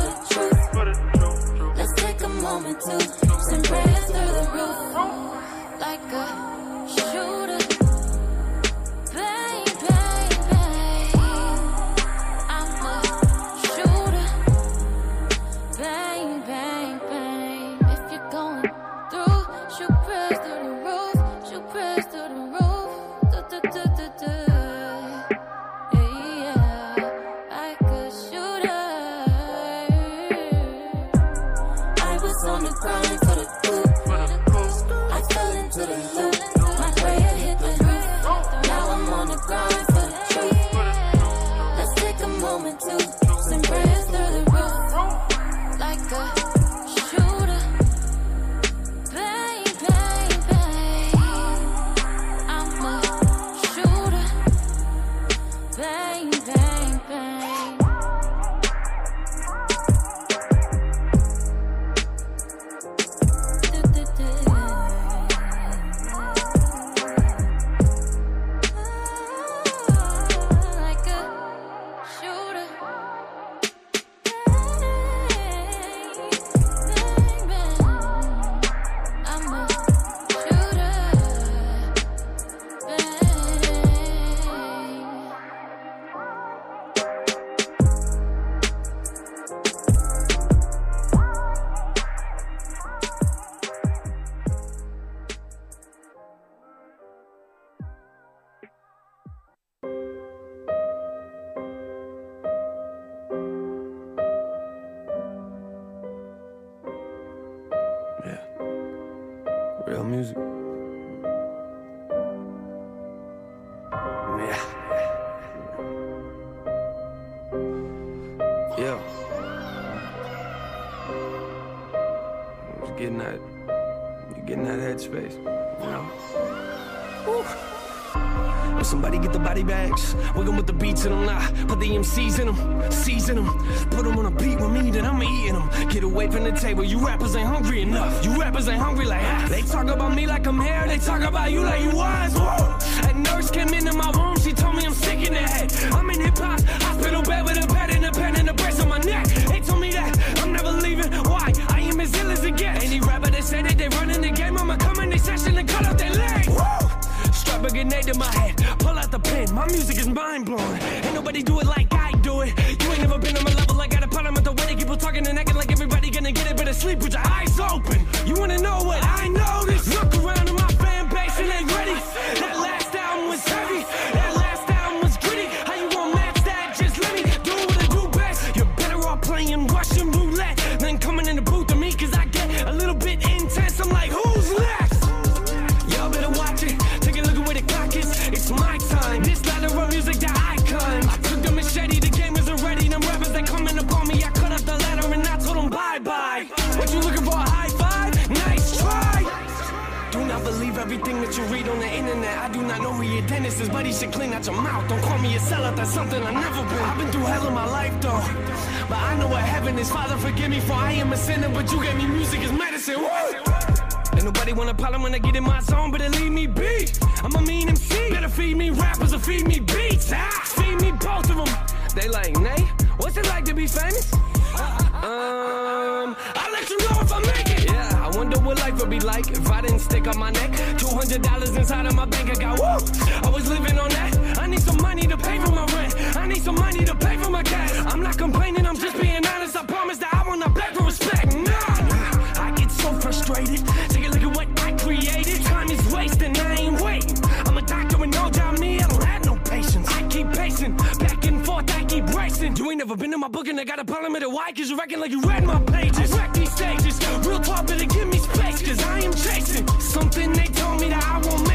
MCs them, season them. Put them on a beat with me, then I'm eating them. Get away from the table, you rappers ain't hungry enough. You rappers ain't hungry like. They talk about me like I'm here, they talk about you like you was. Whoa. A nurse came into my room, she told me I'm sick in the head. I'm in hip hop, hospital bed with a pad and a pen and a brace on my neck. They told me that I'm never leaving. Why? I am as ill as it gets. Any rapper that say that they running the game, I'ma come in the session and cut off their legs. Woo! Strap a grenade to my head, pull out the pen. My music is mind blowing. Ain't nobody do it like sleep with your eyes open. You wanna know what I noticed? But should clean out your mouth. Don't call me a sellout, that's something I've never been. I've been through hell in my life though. But I know what heaven is. Father, forgive me for I am a sinner, but you gave me music as medicine. Woo! Ain't nobody want a problem when I get in my zone, better leave me be. I'm a mean MC. Better feed me rappers or feed me beats. Ah, feed me both of them. They like, Nay, what's it like to be famous? Um, life would be like if I didn't stick on my neck. $200 inside of my bank account. Woo! I was living on that. I need some money to pay for my rent. I need some money to pay for my gas. I'm not complaining, I'm just being honest. I promise that I will not beg for respect. Nah, I get so frustrated. Take a look at what I created. Time is wasting, I ain't waiting. I'm a doctor with no job, me. I don't have no patience. I keep pacing, back and forth, I keep racing. You ain't never been in my book and I got a problem with it. Why? Cause you reckon like you read my pages. I wreck these stages. Real talk, better give something they told me that I won't make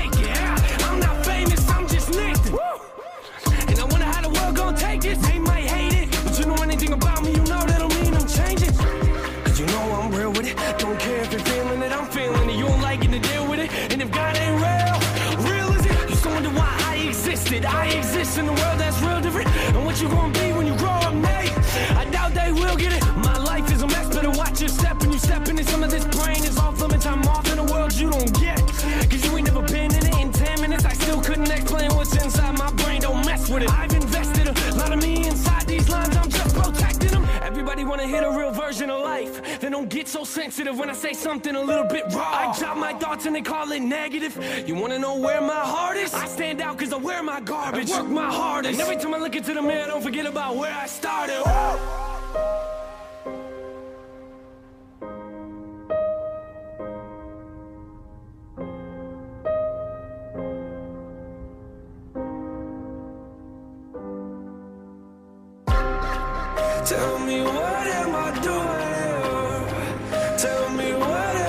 so sensitive when I say something a little bit raw. I drop my thoughts and they call it negative. You wanna know where my heart is? I stand out cause I wear my garbage. I work my hardest. And every time I look into the mirror, don't forget about where I started. Tell me what am I doing? Tell me what